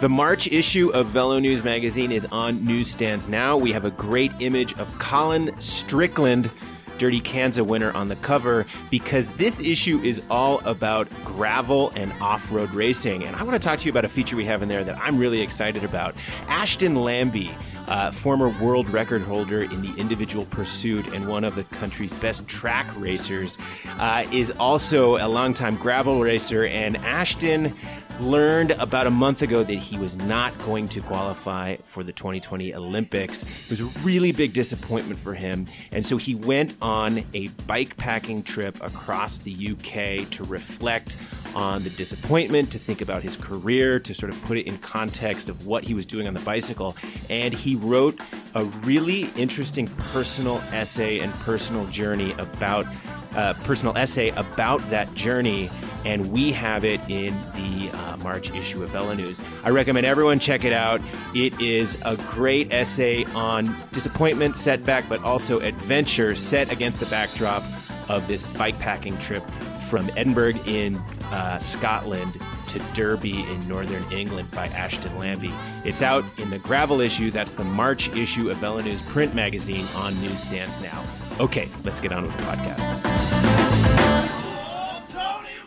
The March issue of Velo News magazine is on newsstands now. We have a great image of Colin Strickland, Dirty Kanza winner, on the cover because this issue is all about gravel and off road racing. And I want to talk to you about a feature we have in there that I'm really excited about. Ashton Lambie, uh, former world record holder in the individual pursuit and one of the country's best track racers, uh, is also a longtime gravel racer. And Ashton learned about a month ago that he was not going to qualify for the 2020 Olympics. It was a really big disappointment for him. And so he went on a bike packing trip across the UK to reflect on the disappointment, to think about his career, to sort of put it in context of what he was doing on the bicycle. And he wrote a really interesting personal essay and personal journey about uh, personal essay about that journey, and we have it in the uh, March issue of Velo News. I recommend everyone check it out. It is a great essay on disappointment, setback, but also adventure set against the backdrop of this bikepacking trip from Edinburgh in uh, Scotland to Derby in Northern England by Ashton Lambie. It's out in the Gravel issue. That's the March issue of Velo News print magazine on newsstands now. Okay, let's get on with the podcast.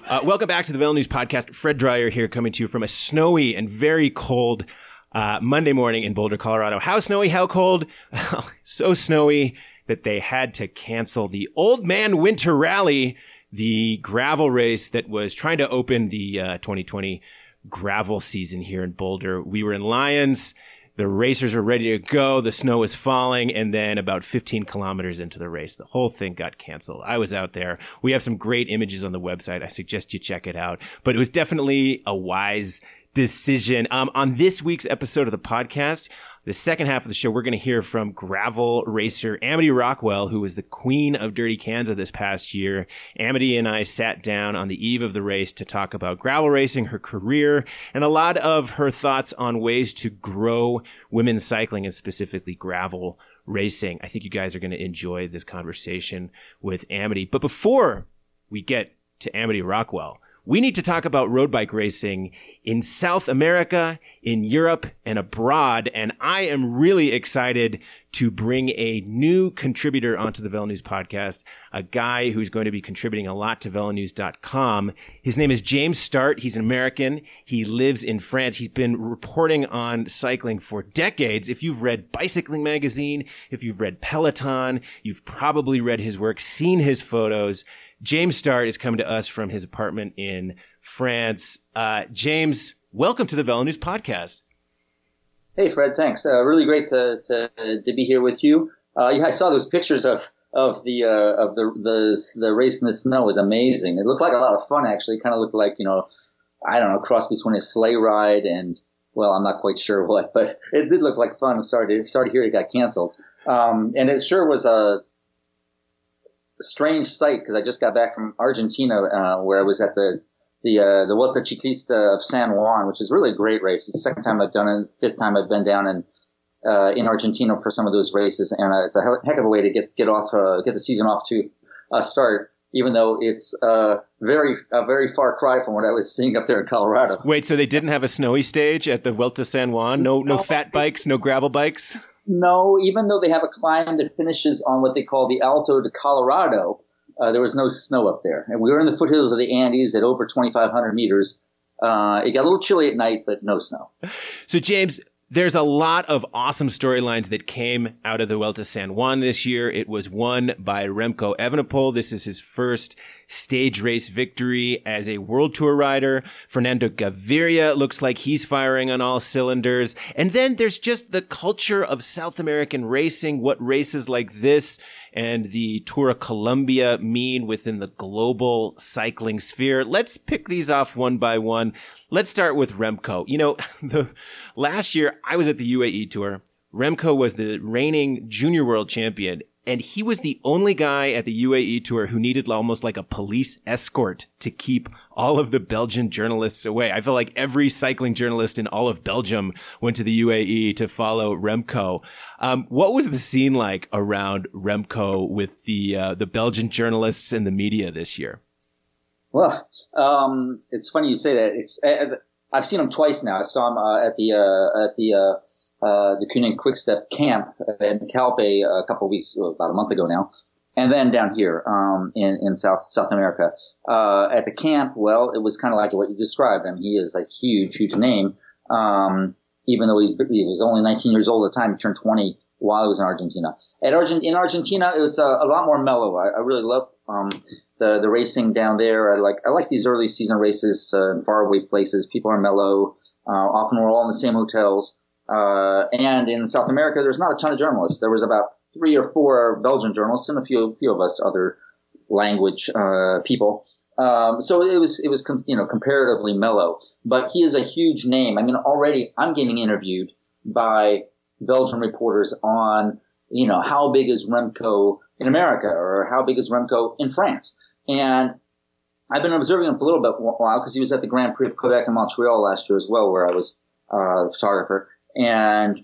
Uh, welcome back to the Velo News podcast. Fred Dreier here, coming to you from a snowy and very cold uh, Monday morning in Boulder, Colorado. How snowy? How cold? so snowy that they had to cancel the Old Man Winter Rally, the gravel race that was trying to open the uh, 2020 gravel season here in Boulder. We were in Lyons. The racers were ready to go. The snow was falling. And then about 15 kilometers into the race, the whole thing got canceled. I was out there. We have some great images on the website. I suggest you check it out. But it was definitely a wise decision. Um, on this week's episode of the podcast, the second half of the show, we're going to hear from gravel racer Amity Rockwell, who was the queen of Dirty Kanza this past year. Amity and I sat down on the eve of the race to talk about gravel racing, her career, and a lot of her thoughts on ways to grow women's cycling and specifically gravel racing. I think you guys are going to enjoy this conversation with Amity. But before we get to Amity Rockwell, we need to talk about road bike racing in South America, in Europe, and abroad. And I am really excited to bring a new contributor onto the Velo News podcast, a guy who's going to be contributing a lot to velonews.com. His name is James Startt. He's an American. He lives in France. He's been reporting on cycling for decades. If you've read Bicycling Magazine, if you've read Peloton, you've probably read his work, seen his photos. James Startt is coming to us from his apartment in France. Uh, James, welcome to the Velo News podcast. Hey, Fred. Thanks. Uh, really great to, to to be here with you. Uh, yeah, I saw those pictures of of the uh, of the, the the race in the snow. It was amazing. It looked like a lot of fun. Actually, kind of looked like you know, I don't know, cross between a sleigh ride and well, I'm not quite sure what, but it did look like fun. I'm sorry to sorry to hear it got canceled. Um, and it sure was a strange sight because I just got back from Argentina, uh, where I was at the the uh, the Vuelta Ciclista of San Juan, which is really a great race. It's the second time I've done it, fifth time I've been down in uh, in Argentina for some of those races, and uh, it's a heck of a way to get get off uh, get the season off to a start. Even though it's uh, very a very far cry from what I was seeing up there in Colorado. Wait, so they didn't have a snowy stage at the Vuelta San Juan? No, no, no fat bikes, no gravel bikes. No, even though they have a climb that finishes on what they call the Alto de Colorado, uh, there was no snow up there. And we were in the foothills of the Andes at over 2,500 meters. Uh, it got a little chilly at night, but no snow. So, James, there's a lot of awesome storylines that came out of the Vuelta San Juan this year. It was won by Remco Evenepoel. This is his first stage race victory as a world tour rider. Fernando Gaviria looks like he's firing on all cylinders. And then there's just the culture of South American racing, what races like this and the Tour of Colombia mean within the global cycling sphere. Let's pick these off one by one. Let's start with Remco. You know, the last year I was at the UAE tour. Remco was the reigning junior world champion and he was the only guy at the UAE tour who needed almost like a police escort to keep all of the Belgian journalists away. I feel like every cycling journalist in all of Belgium went to the UAE to follow Remco. Um, what was the scene like around Remco with the uh, the Belgian journalists and the media this year? Well, um, it's funny you say that. It's uh, I've seen him twice now. I saw him uh, at the uh, at the uh, uh, the Deceuninck Quickstep camp in Calpe a couple weeks, about a month ago now, and then down here um, in in South South America uh, at the camp. Well, it was kind of like what you described. I mean, he is a huge, huge name. Um, even though he's, he was only 19 years old at the time, he turned 20 while he was in Argentina. At Argent- in Argentina, it's a, a lot more mellow. I, I really love um, the the racing down there. I like I like these early season races uh, in faraway places. People are mellow. Uh, often we're all in the same hotels. Uh, and in South America, there's not a ton of journalists. There was about three or four Belgian journalists and a few few of us other language uh, people. Um, so it was it was you know comparatively mellow. But he is a huge name. I mean, already I'm getting interviewed by Belgian reporters on, you know, how big is Remco in America or how big is Remco in France? And I've been observing him for a little bit while because he was at the Grand Prix of Quebec in Montreal last year as well, where I was uh, a photographer. And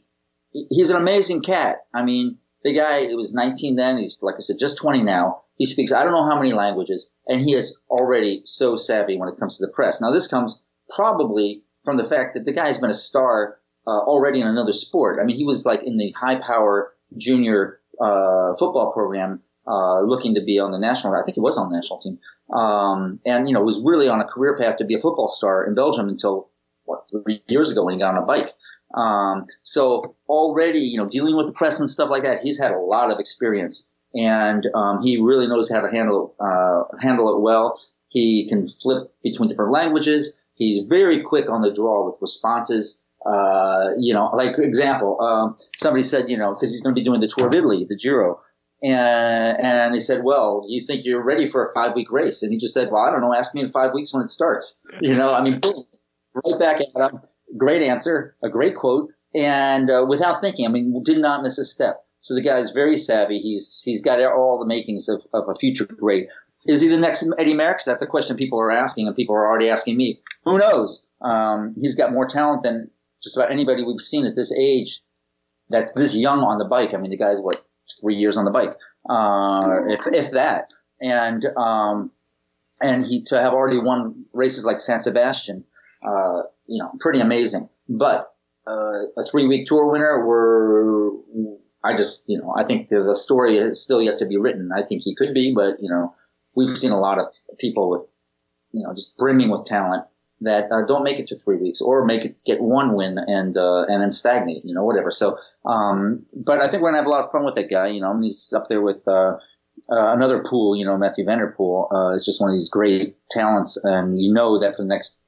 he's an amazing cat. I mean, the guy, it was 19 then. He's, like I said, just 20 now. He speaks, I don't know how many languages, and he is already so savvy when it comes to the press. Now, this comes probably from the fact that the guy has been a star uh, already in another sport. I mean, he was like in the high power junior uh, football program, uh, looking to be on the national. I think he was on the national team, um, and you know was really on a career path to be a football star in Belgium until what three years ago when he got on a bike. Um, so already, you know, dealing with the press and stuff like that, he's had a lot of experience, and um, he really knows how to handle uh, handle it well. He can flip between different languages. He's very quick on the draw with responses. Uh, you know, like example, um, somebody said, you know, because he's going to be doing the Tour of Italy, the Giro, and and he said, well, you think you're ready for a five week race? And he just said, well, I don't know. Ask me in five weeks when it starts. You know, I mean, right back at him. Great answer, a great quote, and uh, without thinking, I mean, did not miss a step. So the guy's very savvy. He's he's got all the makings of, of a future great. Is he the next Eddie Merckx? That's a question people are asking, and people are already asking me. Who knows? Um, he's got more talent than just about anybody we've seen at this age that's this young on the bike. I mean, the guy's what three years on the bike, uh, if if that, and um, and he to have already won races like San Sebastian, uh, you know, pretty amazing. But uh, a three week tour winner, we're I just you know I think the, story is still yet to be written. I think he could be, but you know, we've seen a lot of people with you know just brimming with talent that uh, don't make it to three weeks or make it get one win and uh, and then stagnate, you know, whatever. So, um, but I think we're gonna have a lot of fun with that guy. You know, he's up there with uh, uh, van der Poel. You know, Mathieu van der Poel uh, is just one of these great talents, and you know that for the next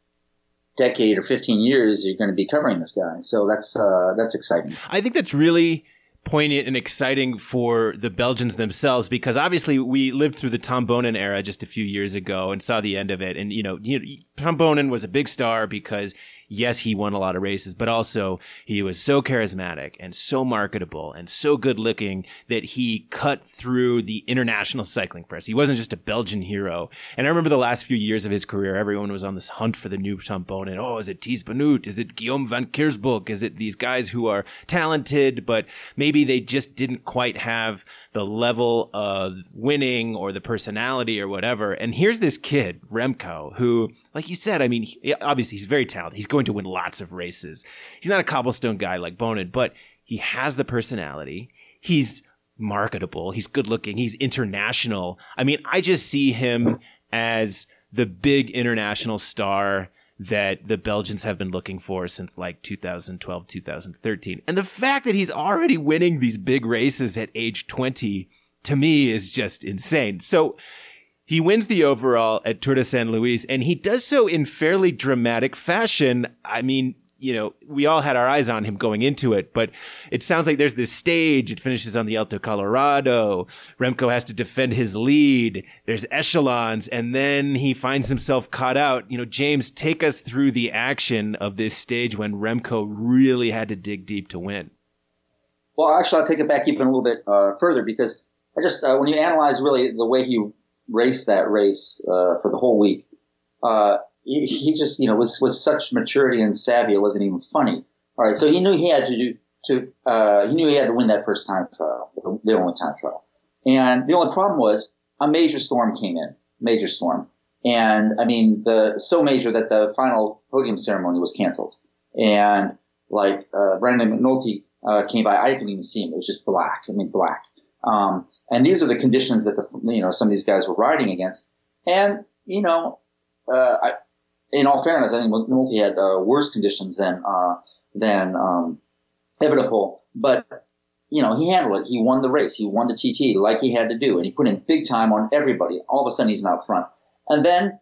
decade or 15 years, you're going to be covering this guy. So that's uh, that's exciting. I think that's really poignant and exciting for the Belgians themselves because obviously we lived through the Tom Boonen era just a few years ago and saw the end of it. And you know, you Tom Boonen was a big star because yes, he won a lot of races, but also he was so charismatic and so marketable and so good looking that he cut through the international cycling press. He wasn't just a Belgian hero. And I remember the last few years of his career, everyone was on this hunt for the new Tom Boonen. Oh, is it Tiesj Benoot? Is it Guillaume Van Keirsbulck? Is it these guys who are talented, but maybe they just didn't quite have the level of winning or the personality or whatever. And here's this kid, Remco, who, like you said, I mean, obviously he's very talented. He's going to win lots of races. He's not a cobblestone guy like Boonen, but he has the personality. He's marketable. He's good looking. He's international. I mean, I just see him as the big international star that the Belgians have been looking for since like 2012, 2013. And the fact that he's already winning these big races at age 20 to me is just insane. So he wins the overall at Tour de San Luis and he does so in fairly dramatic fashion. I mean, you know, we all had our eyes on him going into it, but it sounds like there's this stage. It finishes on the Alto Colorado. Remco has to defend his lead. There's echelons, and then he finds himself caught out. You know, James, take us through the action of this stage when Remco really had to dig deep to win. Well, actually, I'll take it back even a little bit uh, further because I just, uh, when you analyze really the way he raced that race uh, for the whole week, uh, he, just, you know, was, was such maturity and savvy, it wasn't even funny. All right. So he knew he had to do, to, uh, he knew he had to win that first time trial, the only time trial. And the only problem was a major storm came in, major storm. And I mean, the so major that the final podium ceremony was canceled. And like uh, Brandon McNulty uh, came by, I didn't even see him. It was just black. I mean, black. Um, and these are the conditions that the you know some of these guys were riding against. And you know, uh, I, in all fairness, I think McNulty had uh, worse conditions than uh, than um, Evenepoel, but you know he handled it. He won the race. He won the TT like he had to do, and he put in big time on everybody. All of a sudden, he's out front. And then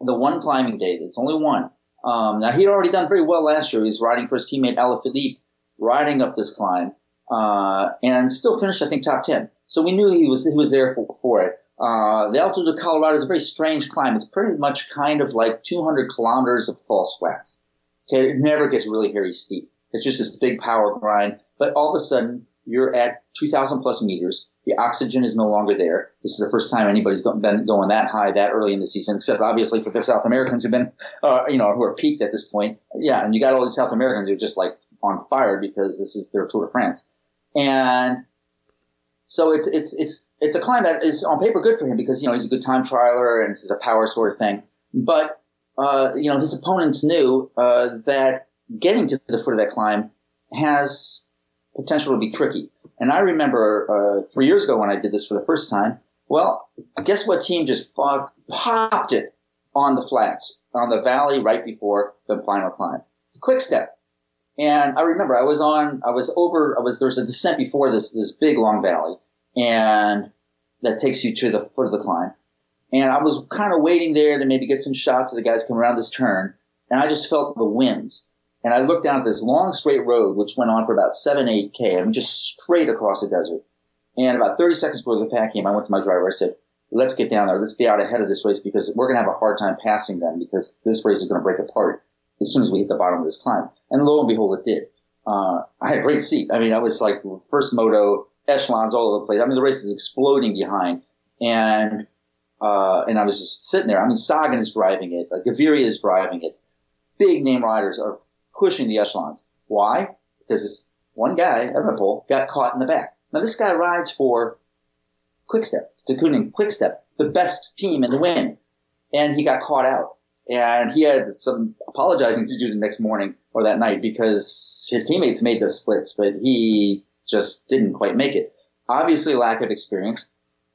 the one climbing day, it's only one. Um, now he'd already done very well last year. He's riding for his teammate Alaphilippe, riding up this climb, uh, and still finished, I think, top ten. So we knew he was he was there for, for it. Uh, the Alto de Colorado is a very strange climb. It's pretty much kind of like 200 kilometers of false flats. Okay, it never gets really very steep. It's just this big power grind. But all of a sudden, you're at 2,000 plus meters. The oxygen is no longer there. This is the first time anybody's been going that high that early in the season, except obviously for the South Americans who've been, uh, you know, who are peaked at this point. Yeah, and you got all these South Americans who are just like on fire because this is their Tour de France. And so it's it's it's it's a climb that is on paper good for him because you know he's a good time trialer and this is a power sort of thing. But uh, you know his opponents knew uh, that getting to the foot of that climb has potential to be tricky. And I remember uh, three years ago when I did this for the first time. Well, guess what team just popped it on the flats on the valley right before the final climb? Quick Step. And I remember I was on, I was over, I was, there was a descent before this, this big long valley and that takes you to the foot of the climb. And I was kind of waiting there to maybe get some shots of the guys coming around this turn. And I just felt the winds. And I looked down at this long straight road, which went on for about seven, eight K. I mean, just straight across the desert. And about 30 seconds before the pack came, I went to my driver. I said, let's get down there. Let's be out ahead of this race because we're going to have a hard time passing them because this race is going to break apart as soon as we hit the bottom of this climb. And lo and behold, it did. Uh, I had a great seat. I mean, I was like first moto, echelons all over the place. I mean, the race is exploding behind. And, uh, and I was just sitting there. I mean, Sagan is driving it. Uh, Gaviria is driving it. Big name riders are pushing the echelons. Why? Because this one guy, Evenepoel, got caught in the back. Now this guy rides for Quickstep, Deceuninck Quickstep, the best team in the win. And he got caught out and he had some apologizing to do the next morning or that night because his teammates made those splits, but he just didn't quite make it. Obviously, lack of experience.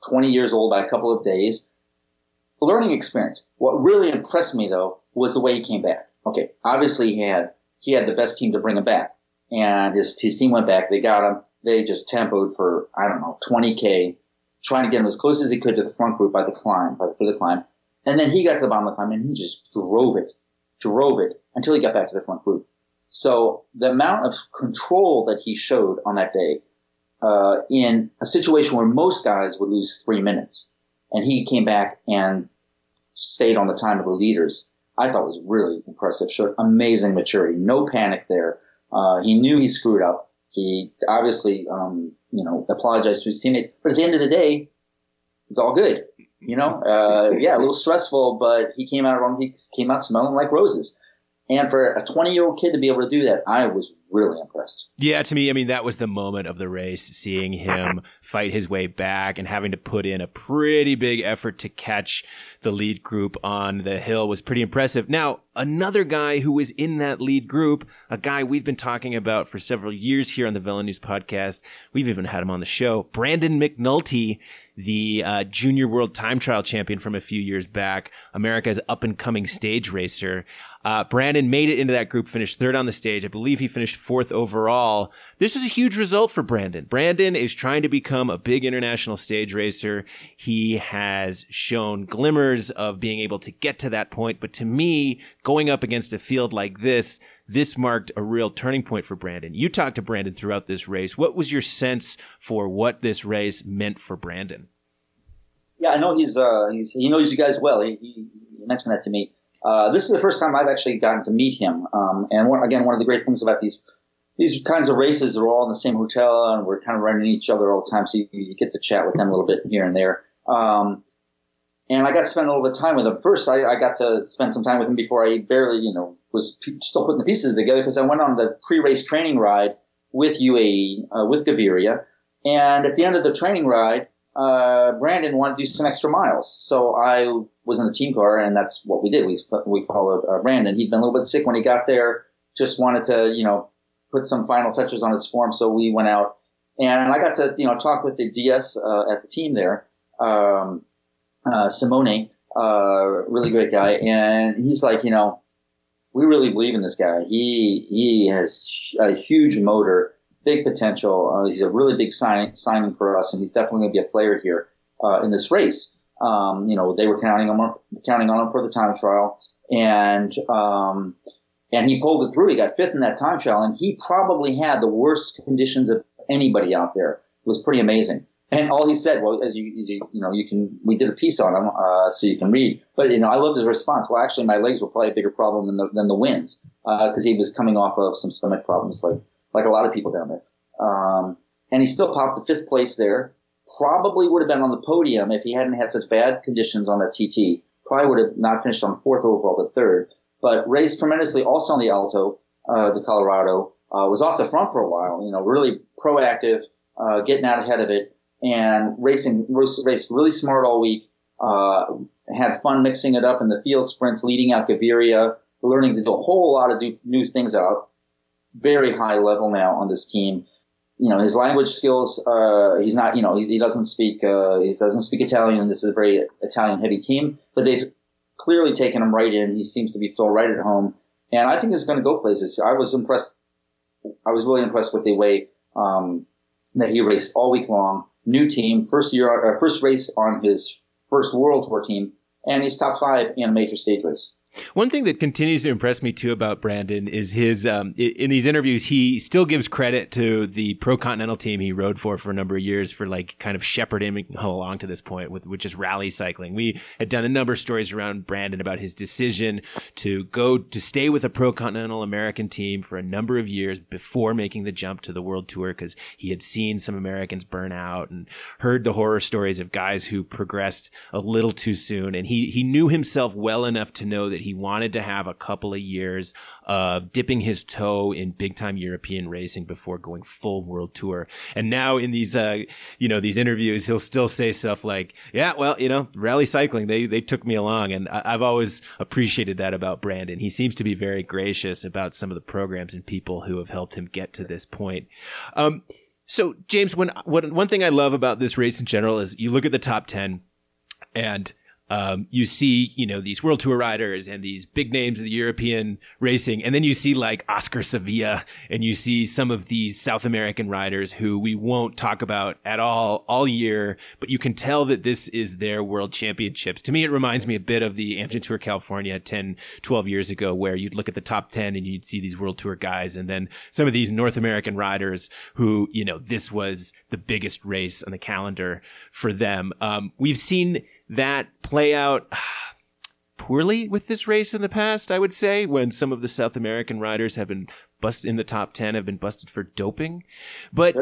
20 years old by a couple of days. Learning experience. What really impressed me though was the way he came back. Okay, obviously he had he had the best team to bring him back, and his his team went back. They got him. They just tempoed for I don't know 20k, trying to get him as close as he could to the front group by the climb, by the, for the climb. And then he got to the bottom of the climb and he just drove it, drove it until he got back to the front group. So the amount of control that he showed on that day, uh, in a situation where most guys would lose three minutes, and he came back and stayed on the time of the leaders, I thought was really impressive. Showed amazing maturity, no panic there. Uh, he knew he screwed up. He obviously, um, you know, apologized to his teammates, but at the end of the day, it's all good. You know, uh, yeah, a little stressful, but he came out wrong, he came out smelling like roses. And for a 20 year old kid to be able to do that, I was really impressed. Yeah, to me, I mean, that was the moment of the race, seeing him fight his way back and having to put in a pretty big effort to catch the lead group on the hill was pretty impressive. Now, another guy who was in that lead group, a guy we've been talking about for several years here on the Velo News podcast. We've even had him on the show. Brandon McNulty the uh, junior world time trial champion from a few years back, America's up and coming stage racer. Uh, Brandon made it into that group, finished third on the stage. I believe he finished fourth overall. This was a huge result for Brandon. Brandon is trying to become a big international stage racer. He has shown glimmers of being able to get to that point. But to me, going up against a field like this, this marked a real turning point for Brandon. You talked to Brandon throughout this race. What was your sense for what this race meant for Brandon? Yeah, I know he's, uh, he's he knows you guys well. He, he mentioned that to me. Uh, this is the first time I've actually gotten to meet him. Um, and one, again, one of the great things about these these kinds of races are all in the same hotel, and we're kind of running each other all the time, so you, you, get to chat with them a little bit here and there. Um, and I got to spend a little bit of time with him. First, I, I, got to spend some time with him before I barely, you know, was still putting the pieces together because I went on the pre-race training ride with UAE, uh, with Gaviria. And at the end of the training ride, uh, Brandon wanted to do some extra miles. So I was in the team car, and that's what we did. We we followed uh, Brandon. He'd been a little bit sick when he got there. Just wanted to, you know, put some final touches on his form. So we went out, and I got to, you know, talk with the DS uh, at the team there, um, uh, Simone, uh, really great guy, and he's like, you know, we really believe in this guy. He he has a huge motor big potential. Uh, he's a really big sign, signing for us, and he's definitely going to be a player here uh, in this race. Um, you know, they were counting on him, counting on him for the time trial, and um, and he pulled it through. He got fifth in that time trial, and he probably had the worst conditions of anybody out there. It was pretty amazing. And all he said, well, as you, as you, you know, you can, we did a piece on him, uh, so you can read. But, you know, I loved his response. Well, actually, my legs were probably a bigger problem than the, than the winds, uh, he was coming off of some stomach problems, like like a lot of people down there. Um, and he still popped the fifth place there. Probably would have been on the podium if he hadn't had such bad conditions on that TT. Probably would have not finished on fourth overall, but third. But raced tremendously also on the Alto, uh, the Colorado. Uh, was off the front for a while, you know, really proactive, uh, getting out ahead of it and racing, raced really smart all week. Uh, had fun mixing it up in the field sprints, leading out Gaviria, learning to do a whole lot of new things out very high level now on this team. You know, his language skills, uh, he's not, you know, he, he doesn't speak, uh, he doesn't speak Italian. And this is a very Italian heavy team, but they've clearly taken him right in. He seems to be feel right at home. And I think he's going to go places. I was impressed. I was really impressed with the way, um, that he raced all week long. New team, first year, uh, first race on his first World Tour team, and he's top five in a major stage race. One thing that continues to impress me too about Brandon is his um, in these interviews he still gives credit to the pro continental team he rode for for a number of years for like kind of shepherding him along to this point with which is rally cycling. We had done a number of stories around Brandon about his decision to go to stay with a pro continental American team for a number of years before making the jump to the world tour because he had seen some Americans burn out and heard the horror stories of guys who progressed a little too soon and he he knew himself well enough to know that he wanted to have a couple of years of dipping his toe in big time European racing before going full world tour. And now in these, uh, you know, these interviews, he'll still say stuff like, yeah, well, you know, rally cycling, they, they took me along. And I, I've always appreciated that about Brandon. He seems to be very gracious about some of the programs and people who have helped him get to this point. Um, so James, when, what, one thing I love about this race in general is you look at the top 10 and um, you see, you know, these World Tour riders and these big names of the European racing. And then you see like Oscar Sevilla and you see some of these South American riders who we won't talk about at all all year, but you can tell that this is their world championships. To me, it reminds me a bit of the Amgen Tour California 10, 12 years ago, where you'd look at the top 10 and you'd see these World Tour guys and then some of these North American riders who, you know, this was the biggest race on the calendar for them. Um, we've seen that play out poorly with this race in the past, I would say, when some of the South American riders have been busted in the top 10 have been busted for doping. But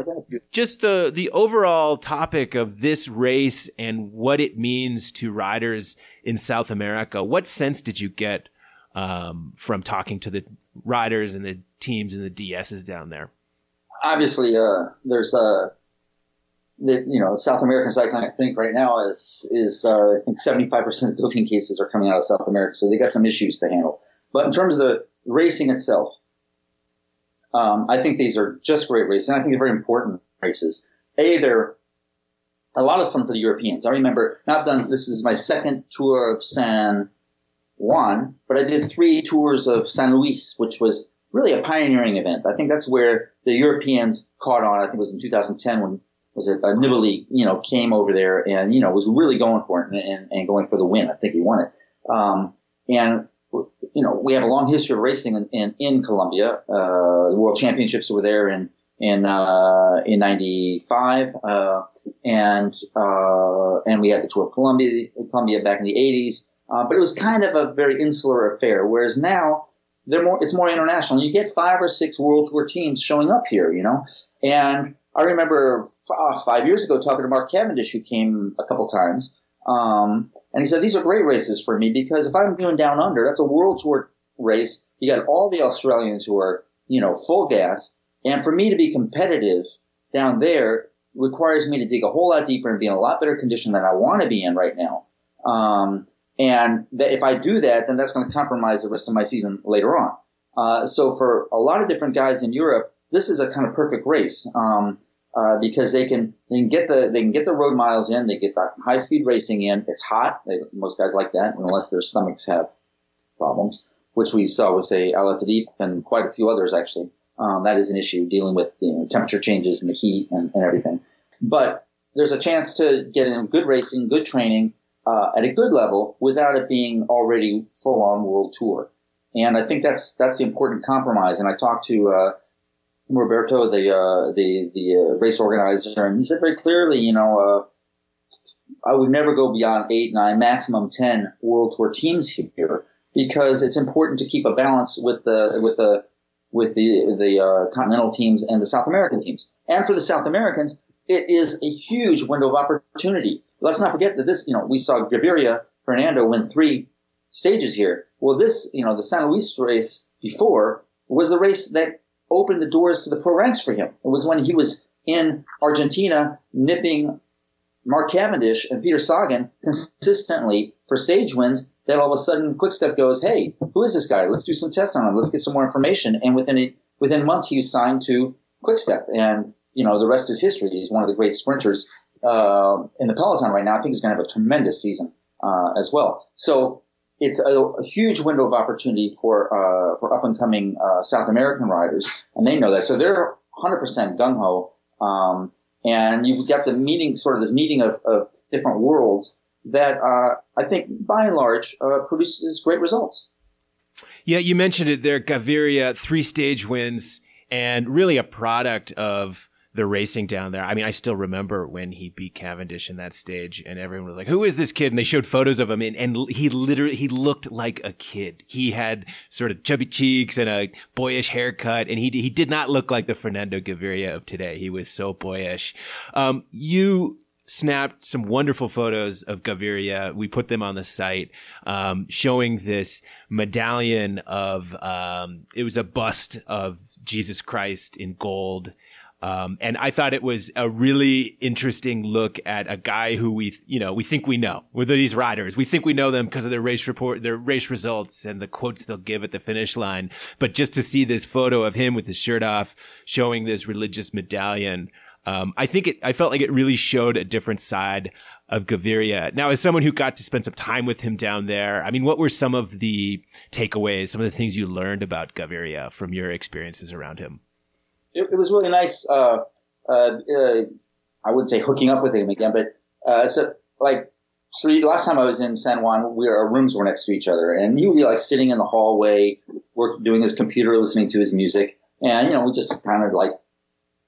just the the overall topic of this race and what it means to riders in South America, what sense did you get um, from talking to the riders and the teams and the DSs down there? Obviously, uh, there's a uh, the, you know, South American cycling, I think right now is, is, uh, I think 75% of doping cases are coming out of South America. So they got some issues to handle. But in terms of the racing itself, um, I think these are just great races. And I think they're very important races. A, they're a lot of fun for the Europeans. I remember, now I've done, this is my second tour of San Juan, but I did three tours of San Luis, which was really a pioneering event. I think that's where the Europeans caught on. I think it was in 2010 when was it uh, you know, came over there and, you know, was really going for it and, and, and going for the win. I think he won it. Um, and, you know, we have a long history of racing in, in, in Colombia. Uh, the world championships were there in, in, uh, in 95. Uh, and, uh, and we had the Tour of Colombia, Colombia back in the 80s. Uh, but it was kind of a very insular affair. Whereas now, they're more, it's more international. You get five or six world tour teams showing up here, you know, and I remember uh, five years ago talking to Mark Cavendish, who came a couple times, um, and he said these are great races for me because if I'm doing down under, that's a world tour race. You got all the Australians who are you know full gas, and for me to be competitive down there, requires me to dig a whole lot deeper and be in a lot better condition than I want to be in right now. Um, and if I do that, then that's going to compromise the rest of my season later on. Uh, so for a lot of different guys in Europe, this is a kind of perfect race um, uh, because they can they can get the they can get the road miles in, they get the high speed racing in. It's hot. They, most guys like that, unless their stomachs have problems, which we saw with say Alaphilippe and quite a few others actually. Um, that is an issue dealing with you know, temperature changes and the heat and, and everything. But there's a chance to get in good racing, good training uh, at a good level without it being already full on world tour. And I think that's that's the important compromise. And I talked to uh, Roberto, the uh, the the uh, race organizer, and he said very clearly, you know, uh, I would never go beyond eight, nine, maximum ten world tour teams here because it's important to keep a balance with the with the with the the uh, continental teams and the South American teams. And for the South Americans, it is a huge window of opportunity. Let's not forget that this, you know, we saw Gaviria Fernando win three stages here. Well, this, you know, the San Luis race before was the race that opened the doors to the pro ranks for him. It was when he was in Argentina nipping Mark Cavendish and Peter Sagan consistently for stage wins that all of a sudden Quickstep goes, Hey, who is this guy? Let's do some tests on him. Let's get some more information. And within a, within months, he was signed to Quickstep. And, you know, the rest is history. He's one of the great sprinters, uh, in the peloton right now. I think he's going to have a tremendous season, uh, as well. So it's a, a, huge window of opportunity for uh, for up and coming uh, South American riders, and they know that. So they're 100% gung ho, um, and you've got the meeting, sort of this meeting of, of different worlds that uh, I think, by and large, uh, produces great results. Yeah, you mentioned it there, Gaviria, three stage wins, and really a product of the racing down there. I mean, I still remember when he beat Cavendish in that stage and everyone was like, who is this kid? And they showed photos of him and, and he literally, he looked like a kid. He had sort of chubby cheeks and a boyish haircut and he, he did not look like the Fernando Gaviria of today. He was so boyish. Um, you, snapped some wonderful photos of Gaviria. We put them on the site, um, showing this medallion of, um, it was a bust of Jesus Christ in gold um, and I thought it was a really interesting look at a guy who we, you know, we think we know with these riders. We think we know them because of their race report, their race results and the quotes they'll give at the finish line. But just to see this photo of him with his shirt off, showing this religious medallion, um, I think it, I felt like it really showed a different side of Gaviria. Now, as someone who got to spend some time with him down there, I mean, what were some of the takeaways, some of the things you learned about Gaviria from your experiences around him? It, it was really nice. Uh, uh, uh, I wouldn't say hooking up with him again, but uh, so like three. Last time I was in San Juan, we, our rooms were next to each other, and he would be like sitting in the hallway, work, doing his computer, listening to his music, and you know, we just kind of like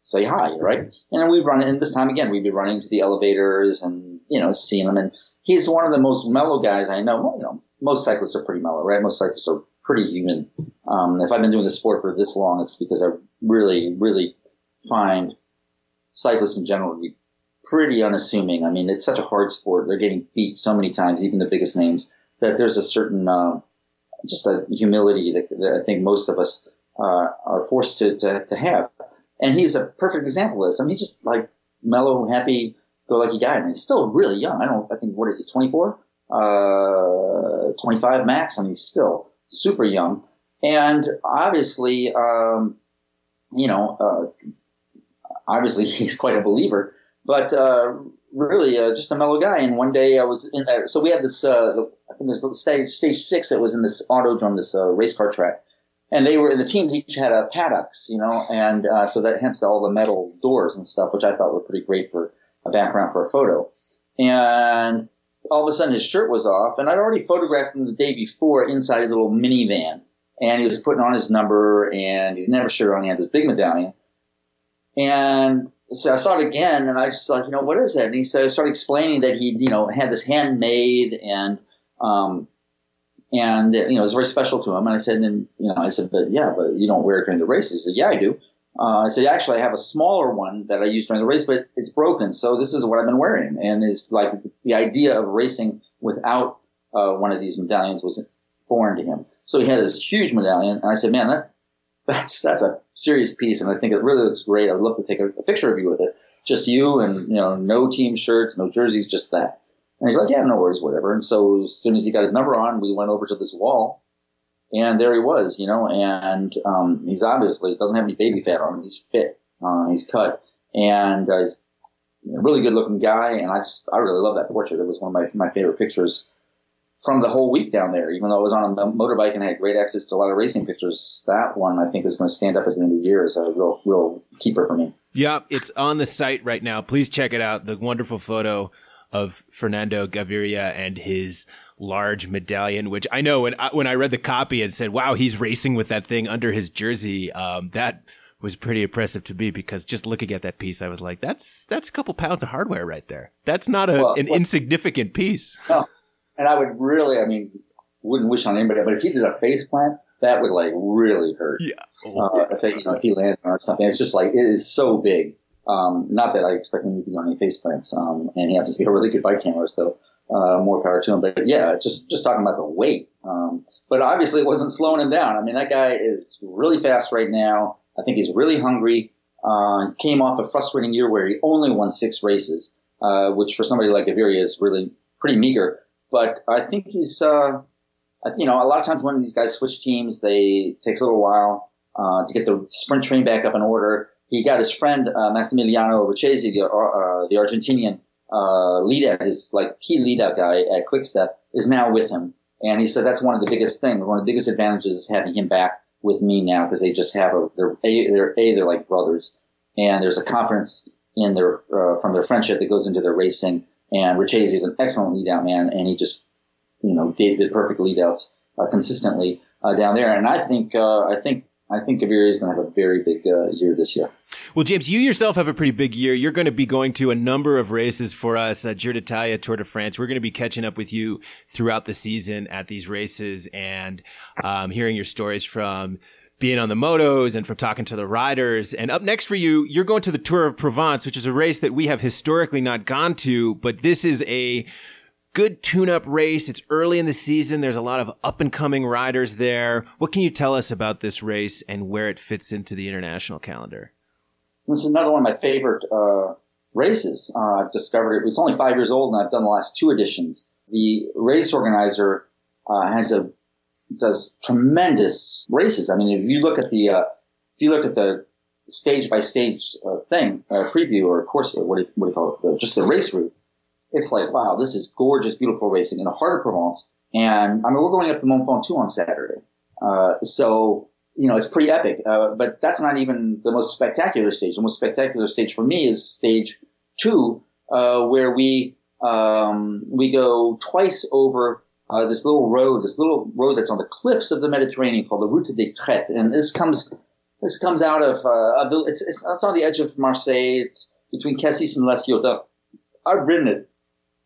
say hi, right? And then we'd run, and this time again, we'd be running to the elevators and you know, seeing him, and he's one of the most mellow guys I know. You know, most cyclists are pretty mellow, right? Most cyclists are pretty human. Um, if I've been doing the sport for this long, it's because I really, really find cyclists in general to be pretty unassuming. I mean, it's such a hard sport. They're getting beat so many times, even the biggest names, that there's a certain, uh, just a humility that, that, I think most of us uh, are forced to, to, to, have. And he's a perfect example of this. I mean, he's just like mellow, happy, go lucky guy. I mean, he's still really young. I don't, I think, what is he, 24? Uh, 25 max? I mean, he's still super young. And obviously, um, you know, uh, obviously he's quite a believer, but uh, really uh, just a mellow guy. And one day I was in there, so we had this, uh, I think stage, stage six that was in this autodrome, this uh, race car track. And they were, the teams each had a paddocks, you know, and uh, so that hence all the metal doors and stuff, which I thought were pretty great for a background for a photo. And all of a sudden his shirt was off, and I'd already photographed him the day before inside his little minivan, and he was putting on his number, and he never sure on he had this big medallion, and so I saw it again, and I just like, you know, what is that? And he said, I started explaining that he, you know, had this handmade, and um, and you know, it was very special to him. And I said, and you know, I said, but yeah, but you don't wear it during the race. He said, yeah, I do. Uh, I said, actually, I have a smaller one that I use during the race, but it's broken. So this is what I've been wearing. And it's like the idea of racing without uh, one of these medallions was foreign to him. So he had this huge medallion. And I said, man, that, that's, that's a serious piece. And I think it really looks great. I would love to take a, a picture of you with it. just you and you know no team shirts, no jerseys, just that. And he's like, yeah, no worries, whatever. And so as soon as he got his number on, we went over to this wall, and there he was, you know. And um, he's obviously doesn't have any baby fat on him. He's fit. Uh, he's cut, and uh, he's a really good looking guy. And I just I really love that portrait. It was one of my my favorite pictures from the whole week down there. Even though I was on a motorbike and had great access to a lot of racing pictures, that one I think is going to stand up as the end of the year as a real real keeper for me. Yep, it's on the site right now. Please check it out. The wonderful photo of Fernando Gaviria and his large medallion, which I know when I, when I read the copy and said, "Wow, he's racing with that thing under his jersey," um, that was pretty impressive to me because just looking at that piece, I was like, "That's that's a couple pounds of hardware right there. That's not a, well, an well, insignificant piece." No, and I would really, I mean, wouldn't wish on anybody, but if he did a face plant, that would like really hurt. Yeah. Oh, uh, if it, you know if he landed or something, it's just like it is so big. Um, not that I expect him to be on any face plants, um, and he happens to be a really good bike handler, so uh, more power to him. But yeah, just just talking about the weight. Um, but obviously, it wasn't slowing him down. I mean, that guy is really fast right now. I think he's really hungry. Uh, came off a frustrating year where he only won six races, uh, which for somebody like Gaviria is really pretty meager. But I think he's, uh, you know, a lot of times when these guys switch teams, they it takes a little while uh, to get the sprint train back up in order. He got his friend uh, Maximiliano Richeze, the, uh, the Argentinian uh, lead out, his like key lead out guy at Quickstep, is now with him. And he said that's one of the biggest things. One of the biggest advantages is having him back with me now because they just have a they're a they're a they're like brothers, and there's a confidence in their uh, from their friendship that goes into their racing. And Richeze is an excellent lead out man, and he just you know did the perfect lead outs uh, consistently uh, down there. And I think uh, I think I think Gaviria is going to have a very big uh, year this year. Well, James, you yourself have a pretty big year. You're going to be going to a number of races for us, uh, Giro d'Italia, Tour de France. We're going to be catching up with you throughout the season at these races and um, hearing your stories from being on the motos and from talking to the riders. And up next for you, you're going to the Tour of Provence, which is a race that we have historically not gone to, but this is a good tune up race. It's early in the season. There's a lot of up and coming riders there. What can you tell us about this race and where it fits into the international calendar? This is another one of my favorite uh, races. Uh, I've discovered it. It's only five years old, and I've done the last two editions. The race organizer uh, has a does tremendous races. I mean, if you look at the uh, if you look at the stage by stage uh, thing uh, preview or course, what do, what do you call it? The, just the race route. It's like wow, this is gorgeous, beautiful racing in the heart of Provence. And I mean, we're going up the Mont Ventoux on Saturday, so you know, it's pretty epic. Uh, but that's not even the most spectacular stage. The most spectacular stage for me is stage two, uh, where we um, we go twice over uh, this little road, this little road that's on the cliffs of the Mediterranean called the Route des Crêtes, and this comes this comes out of, uh, it's, it's, it's on the edge of Marseille. It's between Cassis and La Ciotat. I've ridden it.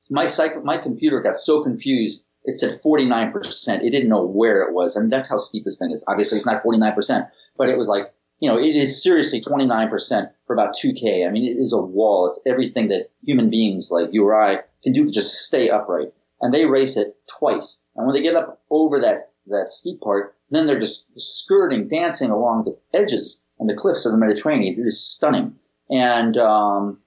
My cycle, my computer got so confused it said 49%. It didn't know where it was. I mean, that's how steep this thing is. Obviously, it's not 49%, but it was like, you know, it is seriously 29% for about 2K. I mean, it is a wall. It's everything that human beings like you or I can do to just stay upright. And they race it twice. And when they get up over that, that steep part, then they're just skirting, dancing along the edges and the cliffs of the Mediterranean. It is stunning. And, um,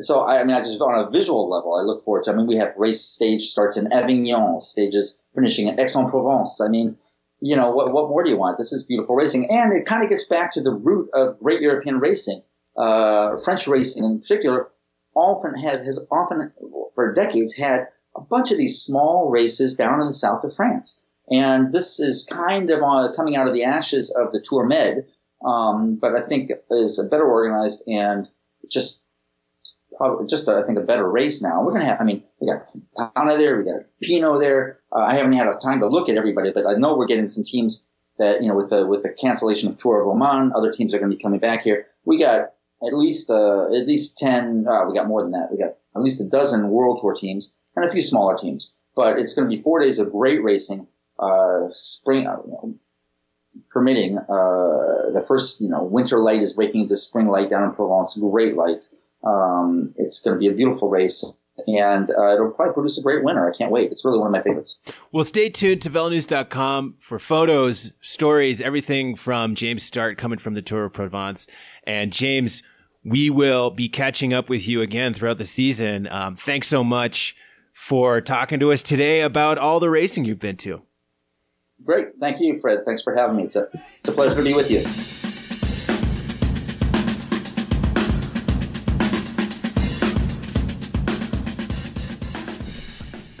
so I, I, mean, I just on a visual level, I look forward to. I mean, we have race stage starts in Avignon, stages finishing in Aix-en-Provence. I mean, you know, what what more do you want? This is beautiful racing, and it kind of gets back to the root of great European racing. Uh, French racing, in particular, often had has often for decades had a bunch of these small races down in the south of France, and this is kind of on, coming out of the ashes of the Tour Med, um, but I think is a better organized and just probably just I think a better race now. We're gonna have. I mean, we got Pantana there, we got Pinot there. Uh, I haven't had a time to look at everybody, but I know we're getting some teams that you know with the with the cancellation of Tour of Oman, other teams are going to be coming back here. We got at least uh, at least ten. Uh, we got more than that. We got at least a dozen World Tour teams and a few smaller teams. But it's going to be four days of great racing. Uh, spring, uh, you know, permitting. Uh, the first, you know, winter light is breaking into spring light down in Provence. Great lights. Um, it's going to be a beautiful race and uh, it'll probably produce a great winner. I can't wait. It's really one of my favorites. Well, stay tuned to VeloNews.com for photos, stories, everything from James Startt coming from the Tour of Provence. And James, we will be catching up with you again throughout the season. Um, thanks so much for talking to us today about all the racing you've been to. Great. Thank you, Fred. Thanks for having me. It's a, it's a pleasure to be with you.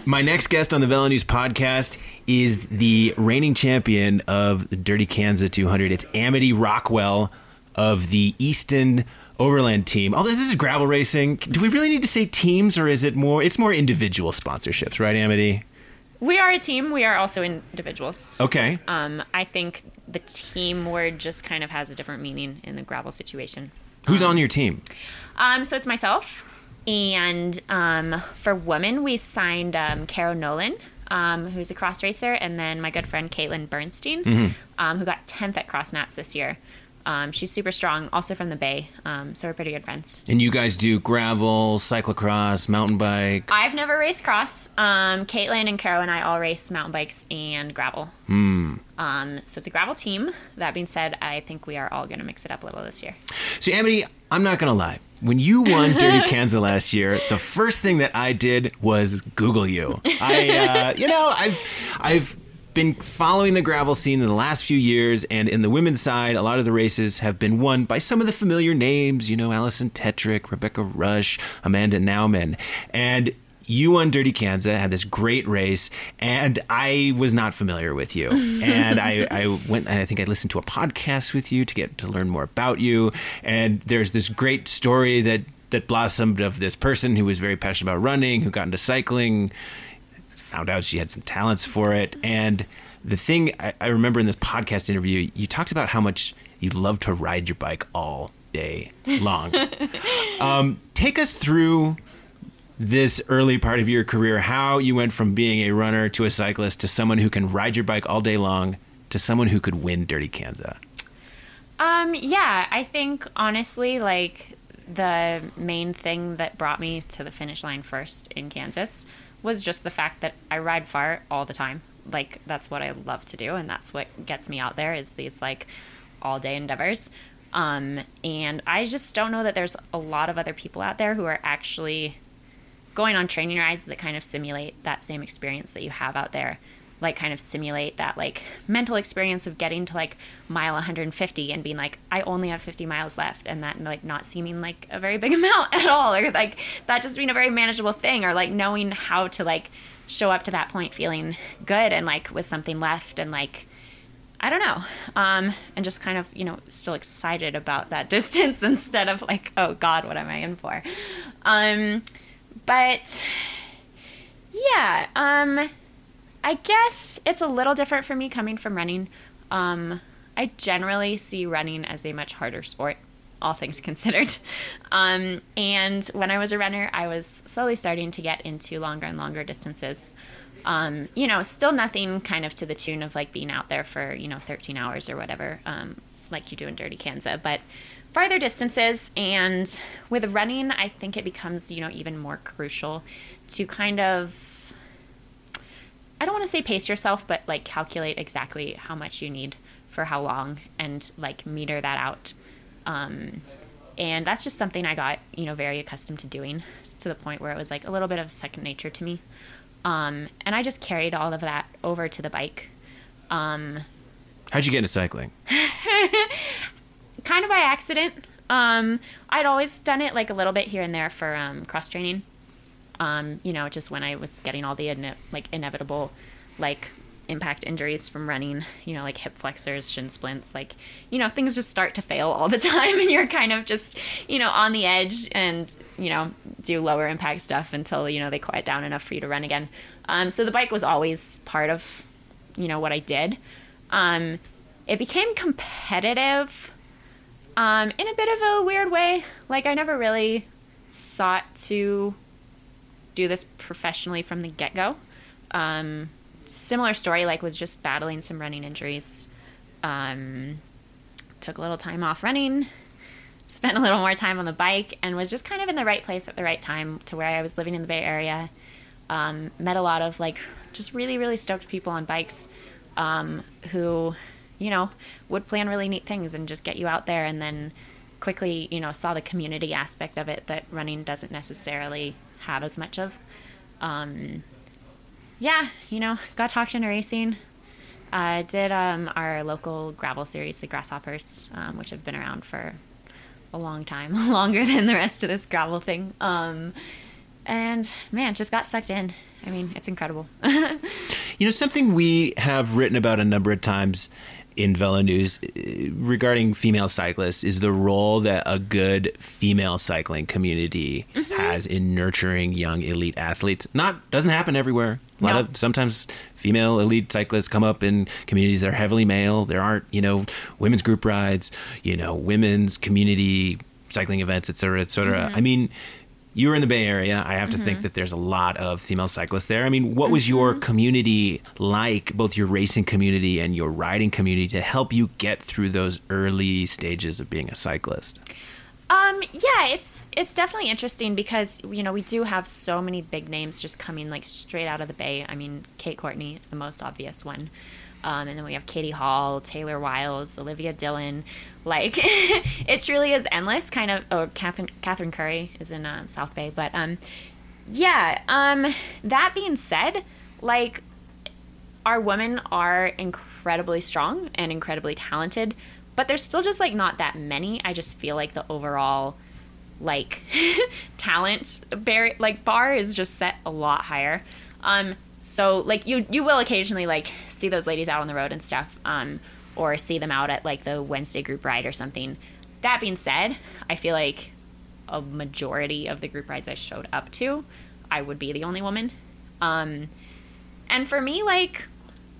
My next guest on the VeloNews podcast is the reigning champion of the Dirty Kanza 200. It's Amity Rockwell of the Easton Overland team. Although this is gravel racing, do we really need to say teams or is it more? It's more individual sponsorships, right, Amity? We are a team. We are also individuals. Okay. Um, I think the team word just kind of has a different meaning in the gravel situation. Who's on your team? Um, so it's myself, and um, for women, we signed um, Caro Nolan, um, who's a cross racer, and then my good friend Caitlin Bernstein, um, who got 10th at Cross this year. Um, she's super strong, also from the Bay, um, so we're pretty good friends. And you guys do gravel, cyclocross, mountain bike. I've never raced cross. Um, Caitlin and Caro and I all race mountain bikes and gravel. Hmm. Um, so it's a gravel team. That being said, I think we are all going to mix it up a little this year. So, Amity, I'm not going to lie. When you won Dirty Kanza last year, the first thing that I did was Google you. I, uh, you know, I've, I've been following the gravel scene in the last few years, and in the women's side, a lot of the races have been won by some of the familiar names. You know, Alison Tetrick, Rebecca Rusch, Amanda Nauman, and you won Dirty Kanza, had this great race, and I was not familiar with you. and I, I went, and I think I listened to a podcast with you to get to learn more about you. And there's this great story that that blossomed of this person who was very passionate about running, who got into cycling, found out she had some talents for it. And the thing I, I remember in this podcast interview, you talked about how much you love to ride your bike all day long. um, take us through this early part of your career, how you went from being a runner to a cyclist to someone who can ride your bike all day long to someone who could win Dirty Kanza. Um, yeah, I think honestly, like the main thing that brought me to the finish line first in Kansas was just the fact that I ride far all the time. Like that's what I love to do, and that's what gets me out there is these like all day endeavors. Um, and I just don't know that there's a lot of other people out there who are actually going on training rides that kind of simulate that same experience that you have out there like kind of simulate that like mental experience of getting to like mile 150 and being like I only have 50 miles left and that like not seeming like a very big amount at all or like that just being a very manageable thing or like knowing how to like show up to that point feeling good and like with something left and like I don't know um and just kind of you know still excited about that distance instead of like oh god what am I in for? Um but yeah um I guess it's a little different for me coming from running. Um, I generally see running as a much harder sport, all things considered. Um, and when I was a runner, I was slowly starting to get into longer and longer distances. Um, you know, still nothing kind of to the tune of like being out there for, you know, 13 hours or whatever, um, like you do in Dirty Kanza, but farther distances. And with running, I think it becomes, you know, even more crucial to kind of I don't want to say pace yourself, but like calculate exactly how much you need for how long and like meter that out. Um, and that's just something I got, you know, very accustomed to doing to the point where it was like a little bit of second nature to me. Um, and I just carried all of that over to the bike. Um, How'd you get into cycling? kind of by accident. Um, I'd always done it like a little bit here and there for um, cross training. Um, you know, just when I was getting all the ine- like inevitable like impact injuries from running, you know, like hip flexors, shin splints, like, you know, things just start to fail all the time and you're kind of just, you know, on the edge and, you know, do lower impact stuff until, you know, they quiet down enough for you to run again. Um, so the bike was always part of, you know, what I did. Um, it became competitive um, in a bit of a weird way. Like, I never really sought to do this professionally from the get go. Um, similar story, like was just battling some running injuries. Um, took a little time off running, spent a little more time on the bike, and was just kind of in the right place at the right time to where I was living in the Bay Area. Um, met a lot of like just really really stoked people on bikes um, who, you know, would plan really neat things and just get you out there and then quickly, you know, saw the community aspect of it that running doesn't necessarily have as much of. Um, yeah, you know, got talked into racing. Uh, did um, our local gravel series, the Grasshoppers, um, which have been around for a long time, longer than the rest of this gravel thing. Um, and man, just got sucked in. I mean, it's incredible. you know, something we have written about a number of times in Velo News uh, regarding female cyclists is the role that a good female cycling community mm-hmm. has in nurturing young elite athletes. Not doesn't happen everywhere. A lot no. of sometimes female elite cyclists come up in communities that are heavily male. There aren't, you know, women's group rides, you know, women's community cycling events, et cetera, et cetera. Mm-hmm. I mean, you were in the Bay Area. I have to mm-hmm. think that there's a lot of female cyclists there. I mean, what was mm-hmm. your community like, both your racing community and your riding community, to help you get through those early stages of being a cyclist? Um, yeah, it's it's definitely interesting because you know we do have so many big names just coming like straight out of the Bay. I mean, Kate Courtney is the most obvious one. Um, and then we have Katie Hall, Taylor Wiles, Olivia Dillon. Like, it truly is endless. Kind of. Oh, Catherine Catherine Curry is in uh, South Bay, but um, yeah. Um, that being said, like, our women are incredibly strong and incredibly talented, but there's still just like not that many. I just feel like the overall like talent bar like bar is just set a lot higher. Um, so like you you will occasionally like see those ladies out on the road and stuff um, or see them out at like the wednesday group ride or something. That being said i feel like a majority of the group rides i showed up to i would be the only woman. Um, and for me like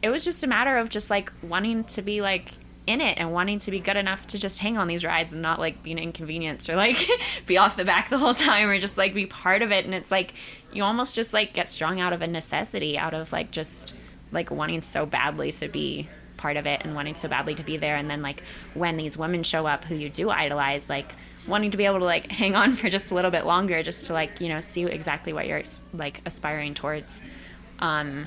it was just a matter of just like wanting to be like in it and wanting to be good enough to just hang on these rides and not like be an inconvenience or like be off the back the whole time or just like be part of it. And it's like you almost just like get strung out of a necessity out of like just like wanting so badly to be part of it and wanting so badly to be there and then like when these women show up who you do idolize like wanting to be able to like hang on for just a little bit longer just to like you know see exactly what you're like aspiring towards um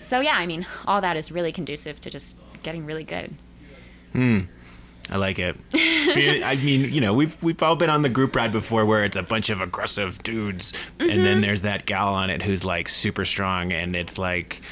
so yeah i mean all that is really conducive to just getting really good Hmm. I like it. I mean, you know, we've we've all been on the group ride before where it's a bunch of aggressive dudes, mm-hmm. and then mm-hmm. there's that gal on it who's like super strong, and it's like,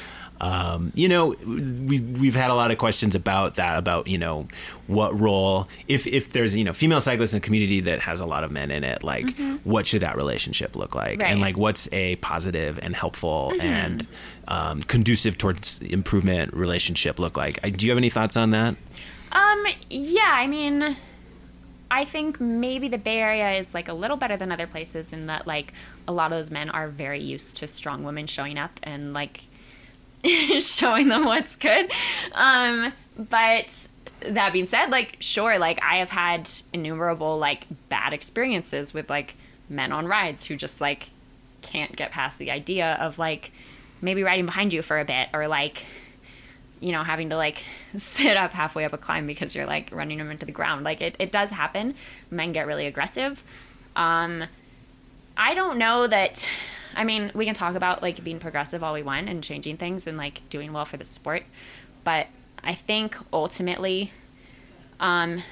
um, you know, we we've had a lot of questions about that, about you know, what role if if there's you know female cyclists in a community that has a lot of men in it, like mm-hmm. what should that relationship look like, right. and like what's a positive and helpful mm-hmm. and um, conducive towards improvement relationship look like? Do you have any thoughts on that? Um, yeah, I mean, I think maybe the Bay Area is like a little better than other places in that like a lot of those men are very used to strong women showing up and like showing them what's good. Um, but that being said, like sure, like I have had innumerable like bad experiences with like men on rides who just like can't get past the idea of like maybe riding behind you for a bit or like you know, having to like sit up halfway up a climb because you're like running them into the ground. Like it, it does happen. Men get really aggressive. Um, I don't know that. I mean, we can talk about like being progressive all we want and changing things and like doing well for the sport, but I think ultimately, um,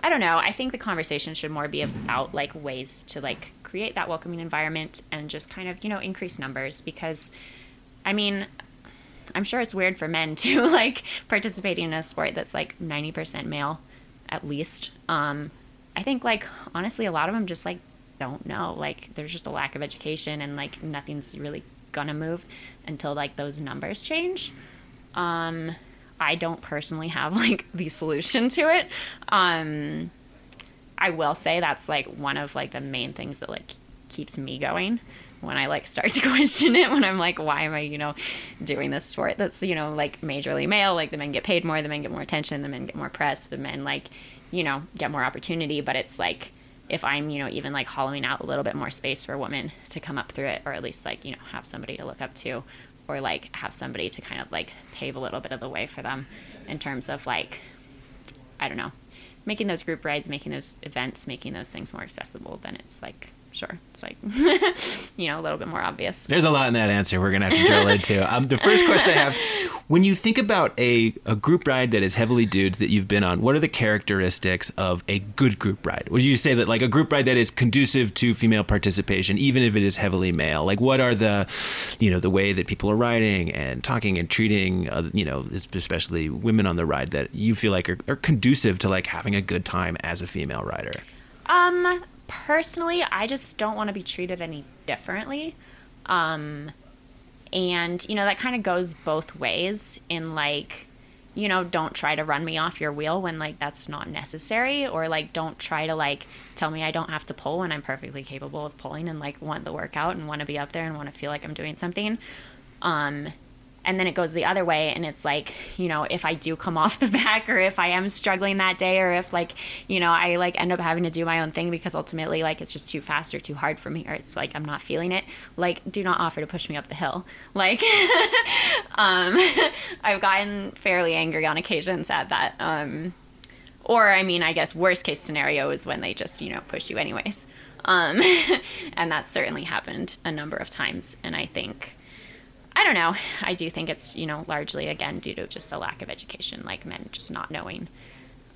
I don't know. I think the conversation should more be about like ways to like create that welcoming environment and just kind of you know increase numbers because, I mean, I'm sure it's weird for men to like participating in a sport that's like 90% male at least. Um, I think like honestly a lot of them just like don't know. Like there's just a lack of education and like nothing's really gonna move until like those numbers change. Um, I don't personally have like the solution to it. Um, I will say that's like one of like the main things that like keeps me going when I like start to question it when I'm like, why am I, you know, doing this sport that's, you know, like majorly male, like the men get paid more, the men get more attention, the men get more press, the men like, you know, get more opportunity. But it's like if I'm, you know, even like hollowing out a little bit more space for women to come up through it or at least like, you know, have somebody to look up to or like have somebody to kind of like pave a little bit of the way for them in terms of like I don't know, making those group rides, making those events, making those things more accessible, then it's like sure. It's like, you know, a little bit more obvious. There's a lot in that answer we're going to have to drill into. Um, the first question I have when you think about a, a group ride that is heavily dudes that you've been on, what are the characteristics of a good group ride? Would you say that, like, a group ride that is conducive to female participation, even if it is heavily male? Like, what are the, you know, the way that people are riding and talking and treating, uh, you know, especially women on the ride that you feel like are, are conducive to, like, having a good time as a female rider? Um, personally, I just don't want to be treated any differently. Um, and, you know, that kind of goes both ways in like, you know, don't try to run me off your wheel when like that's not necessary or like don't try to like tell me I don't have to pull when I'm perfectly capable of pulling and like want the workout and want to be up there and want to feel like I'm doing something. Um and then it goes the other way and it's like you know if i do come off the back or if i am struggling that day or if like you know i like end up having to do my own thing because ultimately like it's just too fast or too hard for me or it's like i'm not feeling it like do not offer to push me up the hill. Like um i've gotten fairly angry on occasions at that um or i mean i guess worst case scenario is when they just you know push you anyways. Um and that's certainly happened a number of times and i think I don't know. I do think it's, you know, largely again due to just a lack of education, like men just not knowing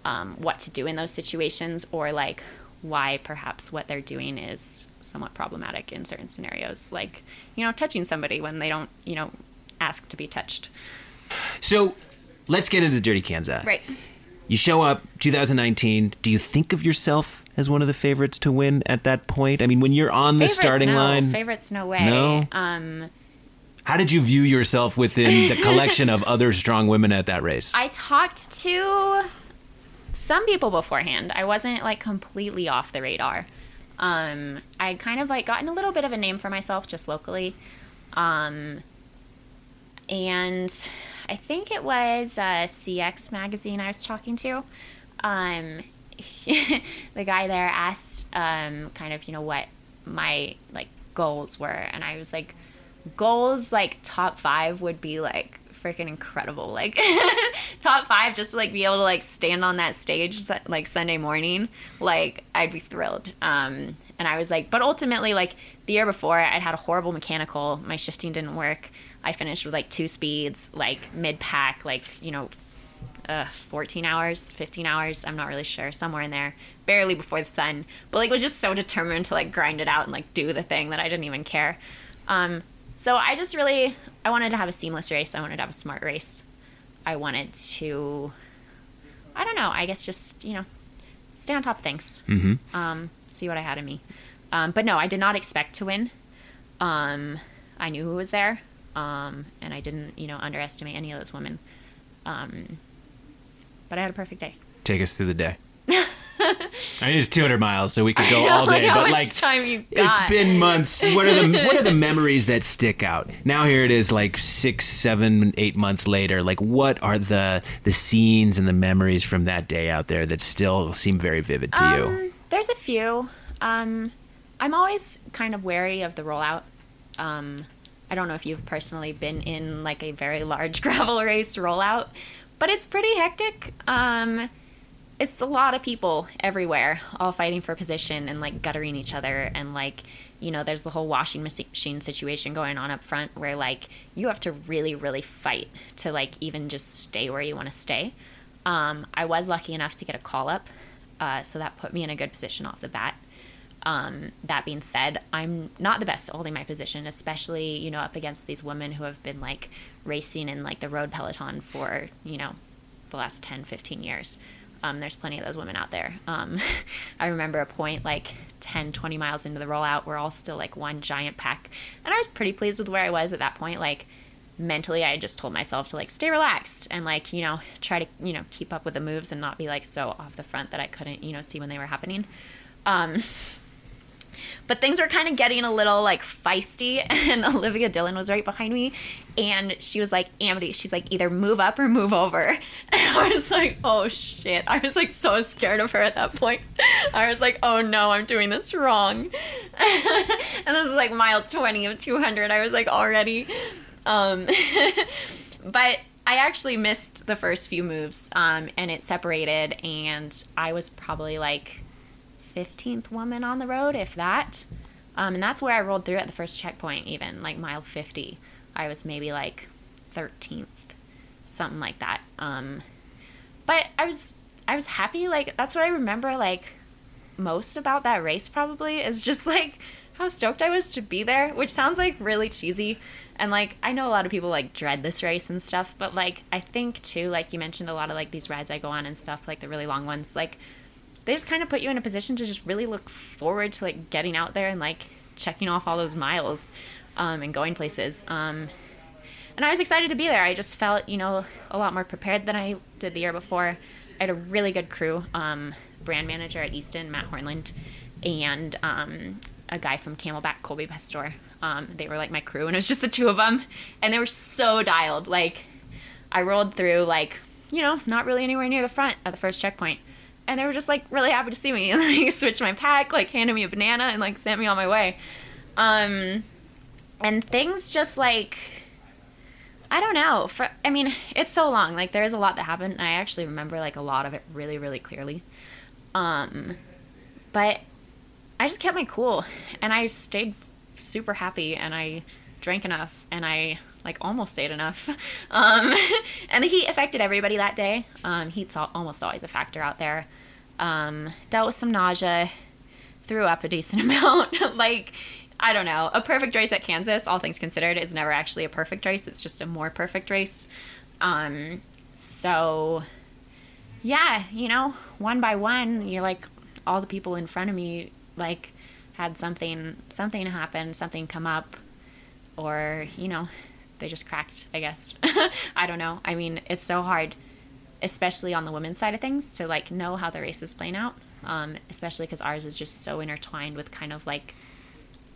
um, what to do in those situations or like why perhaps what they're doing is somewhat problematic in certain scenarios, like, you know, touching somebody when they don't, you know, ask to be touched. So let's get into Dirty Kanza. Right. You show up 2019. Do you think of yourself as one of the favorites to win at that point? I mean, when you're on the favorites, starting no. line. Favorites, no way. No? Um, How did you view yourself within the collection of other strong women at that race? I talked to some people beforehand. I wasn't like completely off the radar. Um, I'd kind of like gotten a little bit of a name for myself just locally. Um, and I think it was uh, CX magazine I was talking to. Um, the guy there asked um, kind of, you know, what my like goals were. And I was like, goals like top five would be like freaking incredible. Like top five, just to like be able to like stand on that stage like Sunday morning, like I'd be thrilled. Um, and I was like, but ultimately, like the year before, I'd had a horrible mechanical. My shifting didn't work. I finished with like two speeds, like mid pack, like you know, uh, 14 hours, 15 hours. I'm not really sure, somewhere in there, barely before the sun. But like was just so determined to like grind it out and like do the thing that I didn't even care. Um, so I just really I wanted to have a seamless race. I wanted to have a smart race. I wanted to I don't know, I guess just, you know, stay on top of things. Mm-hmm. Um, see what I had in me. Um, but no, I did not expect to win. Um, I knew who was there. Um, and I didn't, you know, underestimate any of those women. Um, but I had a perfect day. Take us through the day. I mean, it's 200 miles, so we could go know, all day. like, but like, time you it's been months. What are the what are the memories that stick out? Now here it is, like six, seven, eight months later. Like, what are the the scenes and the memories from that day out there that still seem very vivid to you? Um, there's a few. Um, I'm always kind of wary of the rollout. Um, I don't know if you've personally been in like a very large gravel race rollout, but it's pretty hectic. Um, it's a lot of people everywhere, all fighting for position and like guttering each other, and like you know, there's the whole washing machine situation going on up front where like you have to really, really fight to like even just stay where you want to stay. Um, I was lucky enough to get a call up, uh, so that put me in a good position off the bat. Um, that being said, I'm not the best at holding my position, especially you know up against these women who have been like racing in like the road peloton for you know the last 10, 15 years. Um, there's plenty of those women out there. Um, I remember a point like 10, 20 miles into the rollout, we're all still like one giant pack, and I was pretty pleased with where I was at that point. Like mentally, I just told myself to like stay relaxed and like you know try to you know keep up with the moves and not be like so off the front that I couldn't you know see when they were happening. Um, but things were kind of getting a little like feisty and olivia dillon was right behind me and she was like amity she's like either move up or move over. And i was like oh shit. I was like so scared of her at that point. I was like oh no i'm doing this wrong. And this is like mile 20 of 200 i was like already um but I actually missed the first few moves, um, and it separated, and I was probably like 15th woman on the road, if that. Um, and that's where I rolled through at the first checkpoint, even like mile 50. I was maybe like 13th, something like that. Um, but I was I was happy. Like that's what I remember like most about that race. Probably is just like how stoked I was to be there, which sounds like really cheesy. And like I know a lot of people like dread this race and stuff, but like I think too, like you mentioned a lot of like these rides I go on and stuff, like the really long ones, like they just kind of put you in a position to just really look forward to like getting out there and like checking off all those miles um, and going places. Um, and I was excited to be there. I just felt, you know, a lot more prepared than I did the year before. I had a really good crew, um, brand manager at Easton, Matt Hornland, and um, a guy from CamelBak, Colby Pastor. Um, they were like my crew, and it was just the two of them, and they were so dialed. Like, I rolled through, like, you know, not really anywhere near the front at the first checkpoint and they were just like really happy to see me and like switched my pack like handed me a banana and like sent me on my way. Um and things just like i don't know. For i mean it's so long. Like there is a lot that happened and i actually remember like a lot of it really really clearly. Um but i just kept my cool and i stayed super happy and i drank enough and i like almost stayed enough. Um, and the heat affected everybody that day. Um, heat's almost always a factor out there um, dealt with some nausea, threw up a decent amount. like, I don't know. A perfect race at Kansas, all things considered, is never actually a perfect race. It's just a more perfect race. Um, so, yeah, you know, one by one, you're like, all the people in front of me, like, had something, something happen, something come up, or, you know, they just cracked, I guess. I don't know. I mean, it's so hard especially on the women's side of things, to like know how the race is playing out. Um, especially because ours is just so intertwined with kind of like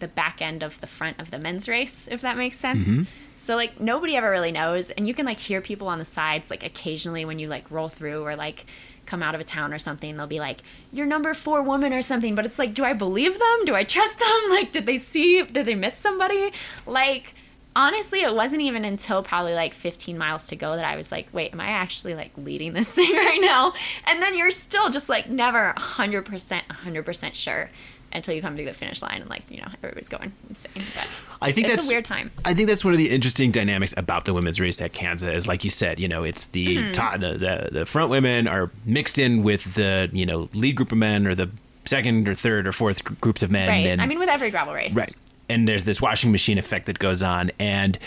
the back end of the front of the men's race, if that makes sense. Mm-hmm. So like nobody ever really knows, and you can like hear people on the sides like occasionally when you like roll through or like come out of a town or something, they'll be like, "You're number four woman" or something. But it's like, do I believe them? Do I trust them? Like, did they see? Did they miss somebody? Like honestly, it wasn't even until probably like 15 miles to go that I was like, wait, am I actually like leading this thing right now? And then you're still just like never 100%, 100% sure until you come to the finish line and like you know everybody's going insane. But I think that's a weird time. I think that's one of the interesting dynamics about the women's race at Kansas. Is like you said, you know, it's the mm-hmm. top, the, the the front women are mixed in with the you know lead group of men or the second or third or fourth groups of men. Right. And, I mean, with every gravel race. Right and there's this washing machine effect that goes on. And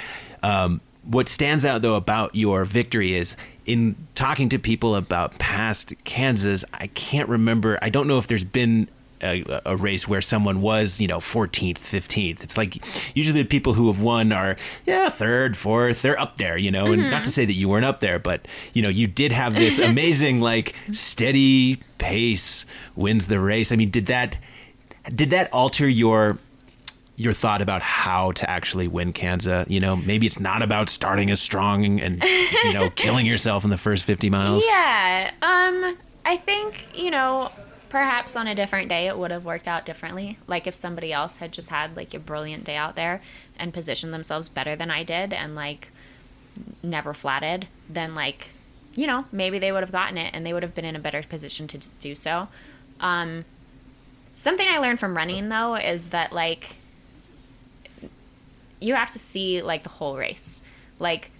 um, what stands out though about your victory is in talking to people about past Kansas, I can't remember. I don't know if there's been a, a, race where someone was, you know, 14th, 15th. It's like usually the people who have won are, yeah, third, fourth, they're up there, you know, mm-hmm. and not to say that you weren't up there, but, you know, you did have this amazing, like, steady pace wins the race. I mean, did that, did that alter your your thought about how to actually win Kansas. You know, maybe it's not about starting as strong and you know killing yourself in the first fifty miles. Yeah, um, I think you know perhaps on a different day it would have worked out differently. Like if somebody else had just had like a brilliant day out there and positioned themselves better than I did and like never flatted, then like you know maybe they would have gotten it and they would have been in a better position to do so. Um, something I learned from running though is that like you have to see like the whole race. Like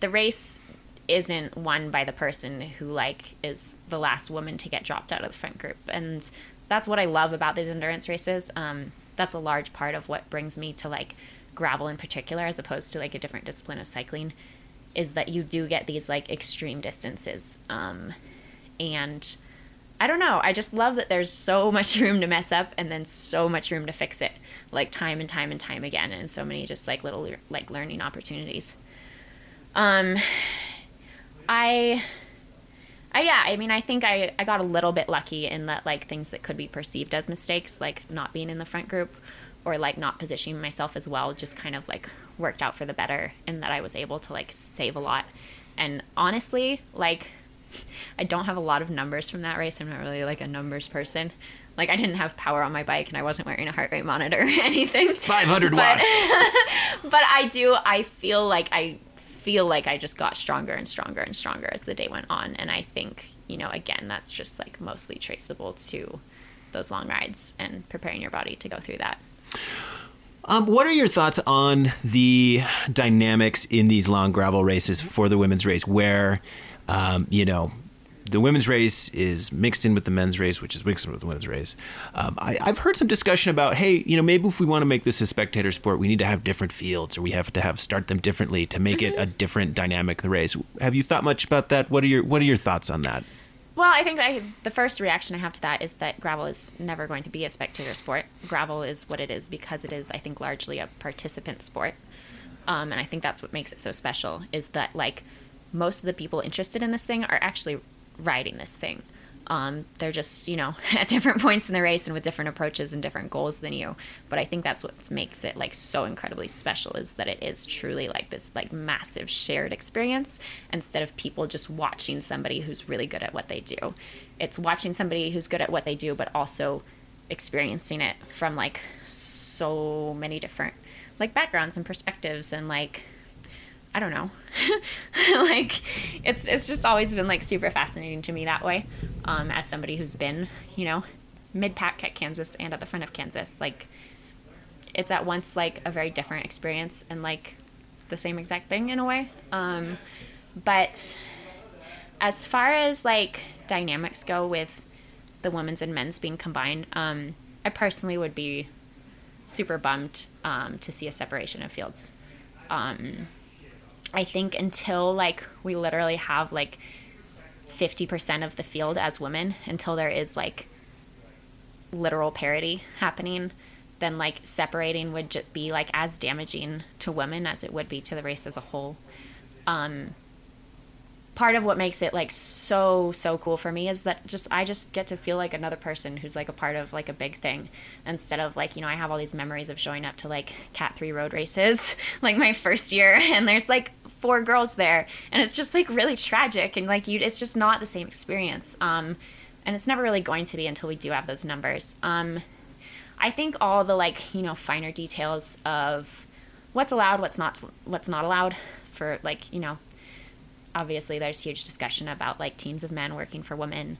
the race isn't won by the person who like is the last woman to get dropped out of the front group. And that's what i love about these endurance races. Um, that's a large part of what brings me to like gravel in particular as opposed to like a different discipline of cycling is that you do get these like extreme distances. Um, and i don't know i just love that there's so much room to mess up and then so much room to fix it like time and time and time again and so many just like little like learning opportunities um i I, yeah, I mean, I think I, I got a little bit lucky in that, like, things that could be perceived as mistakes, like not being in the front group or, like, not positioning myself as well, just kind of, like, worked out for the better and that I was able to, like, save a lot. And honestly, like, I don't have a lot of numbers from that race. I'm not really, like, a numbers person. Like I didn't have power on my bike and I wasn't wearing a heart rate monitor or anything. 500 but, watts. but I do I feel like I feel like I just got stronger and stronger and stronger as the day went on and I think, you know, again, that's just like mostly traceable to those long rides and preparing your body to go through that Um, what are your thoughts on the dynamics in these long gravel races for the women's race, where um, you know the women's race is mixed in with the men's race, which is mixed in with the women's race. Um, I, have heard some discussion about, hey, you know, maybe if we want to make this a spectator sport, we need to have different fields, or we have to have start them differently to make mm-hmm. it a different dynamic. The race. Have you thought much about that? What are your What are your thoughts on that? Well, I think I, the first reaction I have to that is that gravel is never going to be a spectator sport. Gravel is what it is because it is, I think, largely a participant sport. Um, and I think that's what makes it so special is that, like, most of the people interested in this thing are actually riding this thing. Um, they're just, you know, at different points in the race and with different approaches and different goals than you. But I think that's what makes it like so incredibly special is that it is truly like this like massive shared experience instead of people just watching somebody who's really good at what they do. It's watching somebody who's good at what they do, but also experiencing it from like so many different like backgrounds and perspectives and like I don't know. like it's it's just always been like super fascinating to me that way. Um, as somebody who's been, you know, mid pack at Kansas and at the front of Kansas, like it's at once like a very different experience and like the same exact thing in a way. Um, but as far as like dynamics go with the women's and men's being combined, um, I personally would be super bummed um, to see a separation of fields. Um, I think until like we literally have like 50% of the field as women, until there is like literal parity happening, then like separating would just be like as damaging to women as it would be to the race as a whole. Um, part of what makes it like so so cool for me is that just I just get to feel like another person who's like a part of like a big thing instead of like you know I have all these memories of showing up to like Cat 3 road races like my first year and there's like four girls there and it's just like really tragic and like you it's just not the same experience um and it's never really going to be until we do have those numbers. Um i think all the like you know finer details of what's allowed what's not what's not allowed for like you know obviously there's huge discussion about like teams of men working for women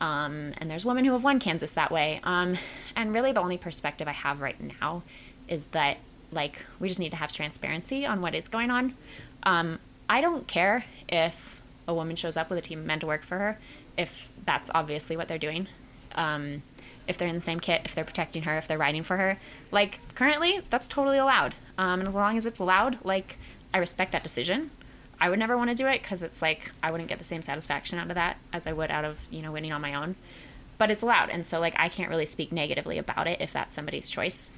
um, and there's women who have won kansas that way um, and really the only perspective i have right now is that like we just need to have transparency on what is going on um, I don't care if a woman shows up with a team of men to work for her, if that's obviously what they're doing. Um, if they're in the same kit, if they're protecting her, if they're riding for her. Like, currently, that's totally allowed. Um, and as long as it's allowed, like, I respect that decision. I would never want to do it because it's like I wouldn't get the same satisfaction out of that as I would out of, you know, winning on my own. But it's allowed. And so, like, I can't really speak negatively about it if that's somebody's choice.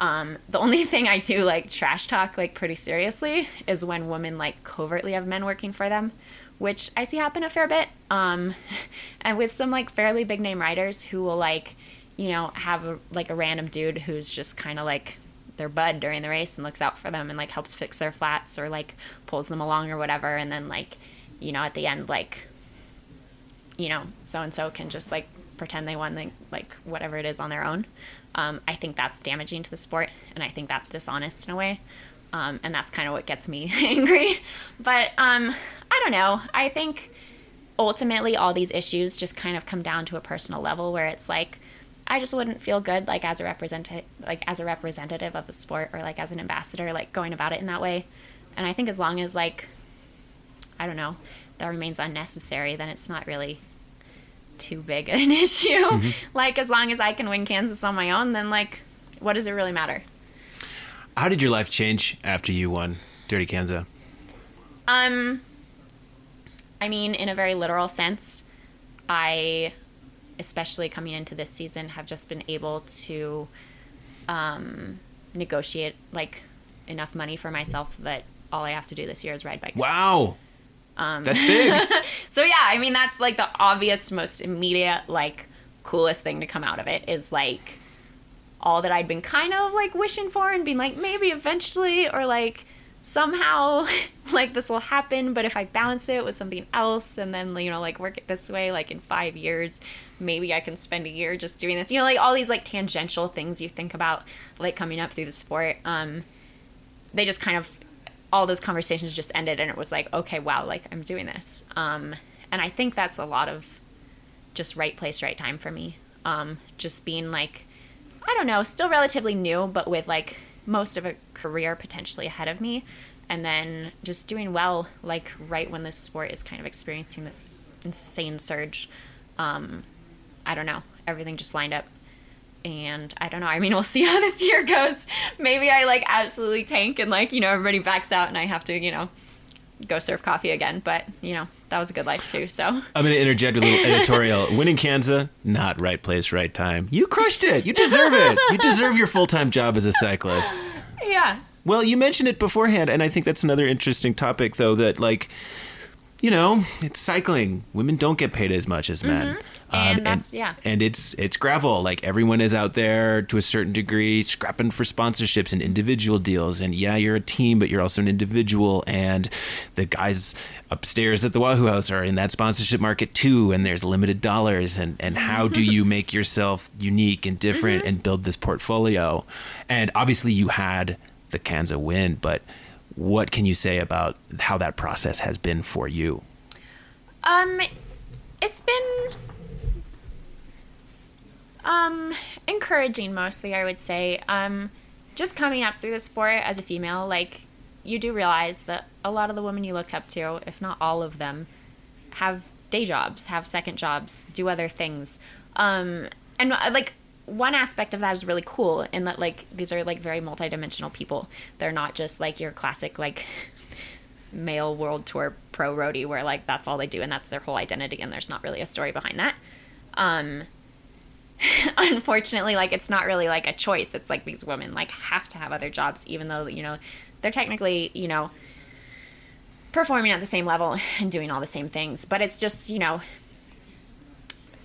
Um, the only thing I do like trash talk like pretty seriously is when women like covertly have men working for them, which I see happen a fair bit. Um, and with some like fairly big name writers who will like, you know, have a, like a random dude who's just kind of like their bud during the race and looks out for them and like helps fix their flats or like pulls them along or whatever, and then like, you know, at the end like, you know, so and so can just like pretend they won like, like whatever it is on their own. Um, I think that's damaging to the sport, and I think that's dishonest in a way. Um, and that's kind of what gets me angry. But um, I don't know. I think ultimately all these issues just kind of come down to a personal level where it's like I just wouldn't feel good like as a representative like as a representative of the sport or like as an ambassador like going about it in that way. And I think as long as like I don't know, that remains unnecessary, then it's not really too big an issue. Mm-hmm. Like as long as I can win Kansas on my own, then like what does it really matter? How did your life change after you won Dirty Kanza? Um I mean in a very literal sense, I especially coming into this season have just been able to um negotiate like enough money for myself that all I have to do this year is ride bikes. Wow. Um, that's big. so yeah, I mean that's like the obvious, most immediate, like coolest thing to come out of it is like all that I'd been kind of like wishing for and being like maybe eventually or like somehow like this will happen but if i balance it with something else and then you know like work it this way like in five years maybe i can spend a year just doing this you know like all these like tangential things you think about like coming up through the sport um they just kind of all those conversations just ended and it was like okay wow like i'm doing this um, and i think that's a lot of just right place right time for me um, just being like I don't know, still relatively new, but with like most of a career potentially ahead of me. And then just doing well, like right when this sport is kind of experiencing this insane surge. Um, I don't know. Everything just lined up. And I don't know. I mean, we'll see how this year goes. Maybe I like absolutely tank and like, you know, everybody backs out and I have to, you know, go serve coffee again. But, you know, that was a good life too. So I'm going to interject with a little editorial. Winning Kansas, not right place, right time. You crushed it. You deserve it. You deserve your full time job as a cyclist. Yeah. Well, you mentioned it beforehand, and I think that's another interesting topic, though, that like, you know, it's cycling. Women don't get paid as much as men. Mm-hmm. And that's- yeah. And it's it's gravel. Like everyone is out there to a certain degree scrapping for sponsorships and individual deals. And yeah, you're a team, but you're also an individual. And the guys upstairs at the Wahoo House are in that sponsorship market too. And there's limited dollars. And and how do you make yourself unique and different and build this portfolio? And obviously, you had the Kansas win, but what can you say about how that process has been for you? Um, it's been um encouraging mostly, I would say. Um, just coming up through the sport as a female, like you do realize that a lot of the women you look up to, if not all of them, have day jobs, have second jobs, do other things. Um, and uh, like one aspect of that is really cool in that like these are like very multidimensional people. They're not just like your classic like male world tour pro roadie where like that's all they do and that's their whole identity and there's not really a story behind that. Um unfortunately like it's not really like a choice. It's like these women like have to have other jobs even though you know they're technically, you know, performing at the same level and doing all the same things, but it's just, you know,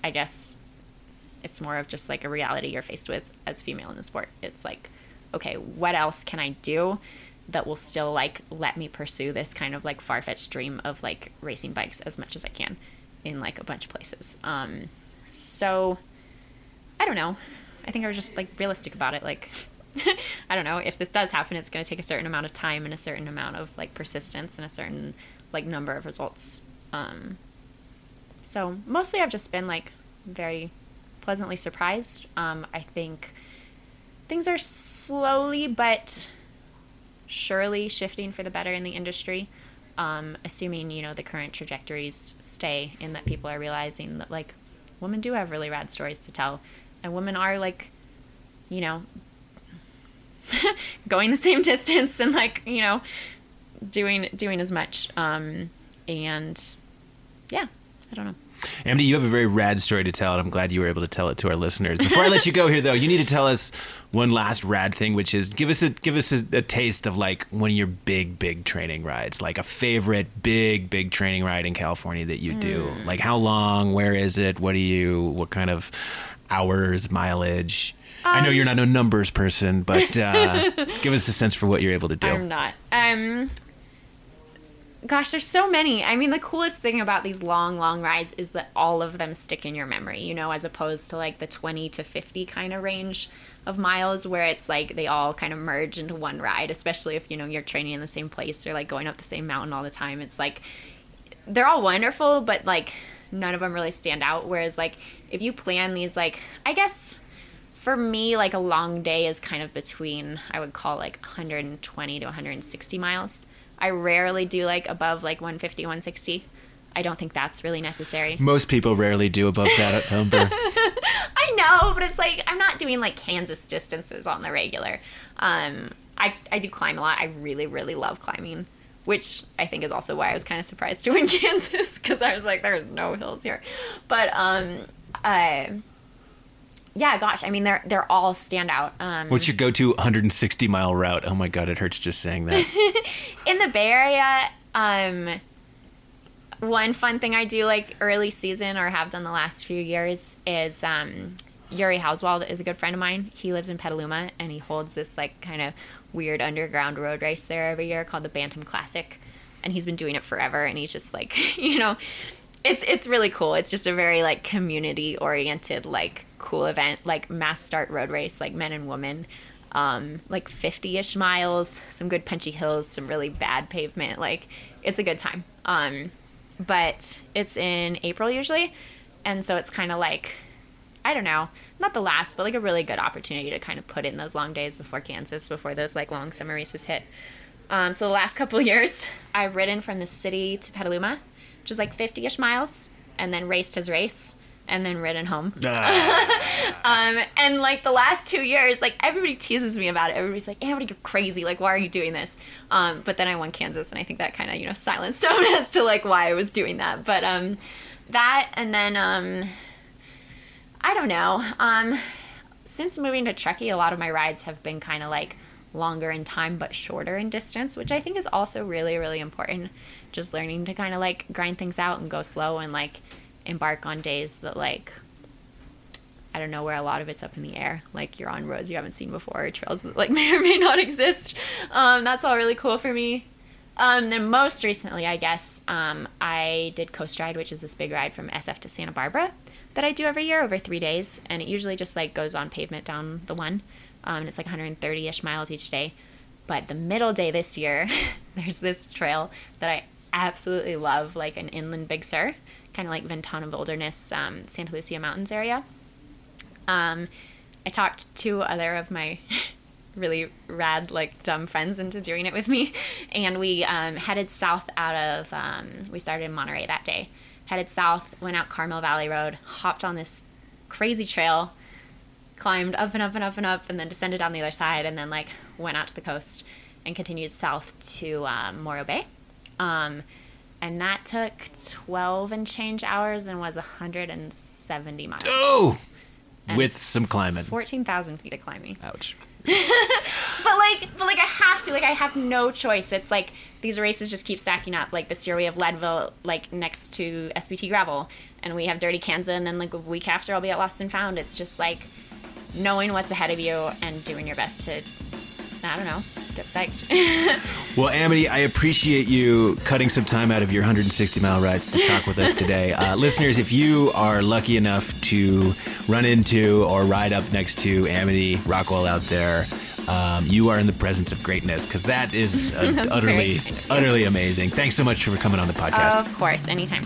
I guess it's more of just like a reality you're faced with as a female in the sport. It's like, okay, what else can I do that will still like let me pursue this kind of like far fetched dream of like racing bikes as much as I can in like a bunch of places. Um, so I don't know. I think I was just like realistic about it. Like, I don't know if this does happen, it's going to take a certain amount of time and a certain amount of like persistence and a certain like number of results. Um, so mostly I've just been like very pleasantly surprised. Um, I think things are slowly but surely shifting for the better in the industry. Um, assuming you know the current trajectories stay, and that people are realizing that like women do have really rad stories to tell, and women are like, you know, going the same distance and like you know, doing doing as much. Um, and yeah, I don't know. Amity, you have a very rad story to tell, and I'm glad you were able to tell it to our listeners. Before I let you go here, though, you need to tell us one last rad thing, which is give us a give us a, a, taste of like one of your big big training rides, like a favorite big big training ride in California that you do. Hmm. Like how long? Where is it? What do you? What kind of hours, mileage? I know you're not a numbers person, but uh, give us a sense for what you're able to do. I'm not. Um, gosh, there's so many. I mean, the coolest thing about these long, long rides is that all of them stick in your memory, you know, as opposed to like the 20 to 50 kind of range of miles where it's like they all kind of merge into one ride, especially if, you know, you're training in the same place or like going up the same mountain all the time. It's like they're all wonderful, but like none of them really stand out. Whereas, like, if you plan these, like, I guess for me, like a long day is kind of between, I would call like 120 to 160 miles. I rarely do like above like 150, 160. I don't think that's really necessary. Most people rarely do above that at number. I know, but it's like I'm not doing like Kansas distances on the regular. Um, I I do climb a lot. I really really love climbing, which I think is also why I was kind of surprised to win Kansas because I was like, there's no hills here. But um, I, yeah, gosh, I mean they're they're all standout. Um, What's your go-to 160 mile route? Oh my god, it hurts just saying that. in the Bay Area, um, one fun thing I do like early season or have done the last few years is um, Yuri Hauswald is a good friend of mine. He lives in Petaluma and he holds this like kind of weird underground road race there every year called the Bantam Classic, and he's been doing it forever. And he's just like you know. It's, it's really cool. It's just a very like community oriented like cool event like mass start road race like men and women um, like 50-ish miles some good punchy hills some really bad pavement like it's a good time um, but it's in april usually and so it's kind of like i don't know not the last, but like a really good opportunity to kind of put in those long days before Kansas, before those like long summer races hit. Um, so the last couple years, I've ridden from the city to Petaluma, which is like 50-ish miles, and then raced his race, and then ridden home. um, and like the last two years, like everybody teases me about it. Everybody's like, "Everybody, you're crazy! Like, why are you doing this?" Um, but then I won Kansas, and I think that kind of you know silenced them as to like why I was doing that. But um, that, and then um, I don't know. Um, since moving to Truckee, a lot of my rides have been kind of like longer in time but shorter in distance, which I think is also really, really important. Just learning to kind of like grind things out and go slow and like embark on days that like I don't know where a lot of it's up in the air. Like you're on roads you haven't seen before, trails that like may or may not exist. Um, that's all really cool for me. Um, then most recently, I guess, um, I did Coast Ride, which is this big ride from SF to Santa Barbara that I do every year over three days, and it usually just like goes on pavement down the one, um, and it's like 130ish miles each day. But the middle day this year, there's this trail that I absolutely love, like an inland Big Sur, kind of like Ventana Wilderness, um, Santa Lucia Mountains area. Um, I talked to other of my really rad, like dumb friends into doing it with me, and we um, headed south out of. Um, we started in Monterey that day. Headed south, went out Carmel Valley Road, hopped on this crazy trail, climbed up and up and up and up, and then descended on the other side, and then like went out to the coast and continued south to um, Morro Bay. Um, and that took 12 and change hours and was 170 miles. Oh, And with some climbing. 14,000 feet of climbing. Ouch. But like, but like, I have to. Like, I have no choice. It's like these races just keep stacking up. Like this year we have Leadville, like next to SBT Gravel, and we have Dirty Kanza, and then like a week after I'll be at Lost and Found. It's just like knowing what's ahead of you and doing your best to, I don't know, get psyched. Well, Amity, I appreciate you cutting some time out of your 160 mile rides to talk with us today. Uh, listeners, if you are lucky enough to run into or ride up next to Amity Rockwell out there, um, you are in the presence of greatness because that is uh, utterly, very kind of you. utterly amazing. Thanks so much for coming on the podcast. of course, anytime.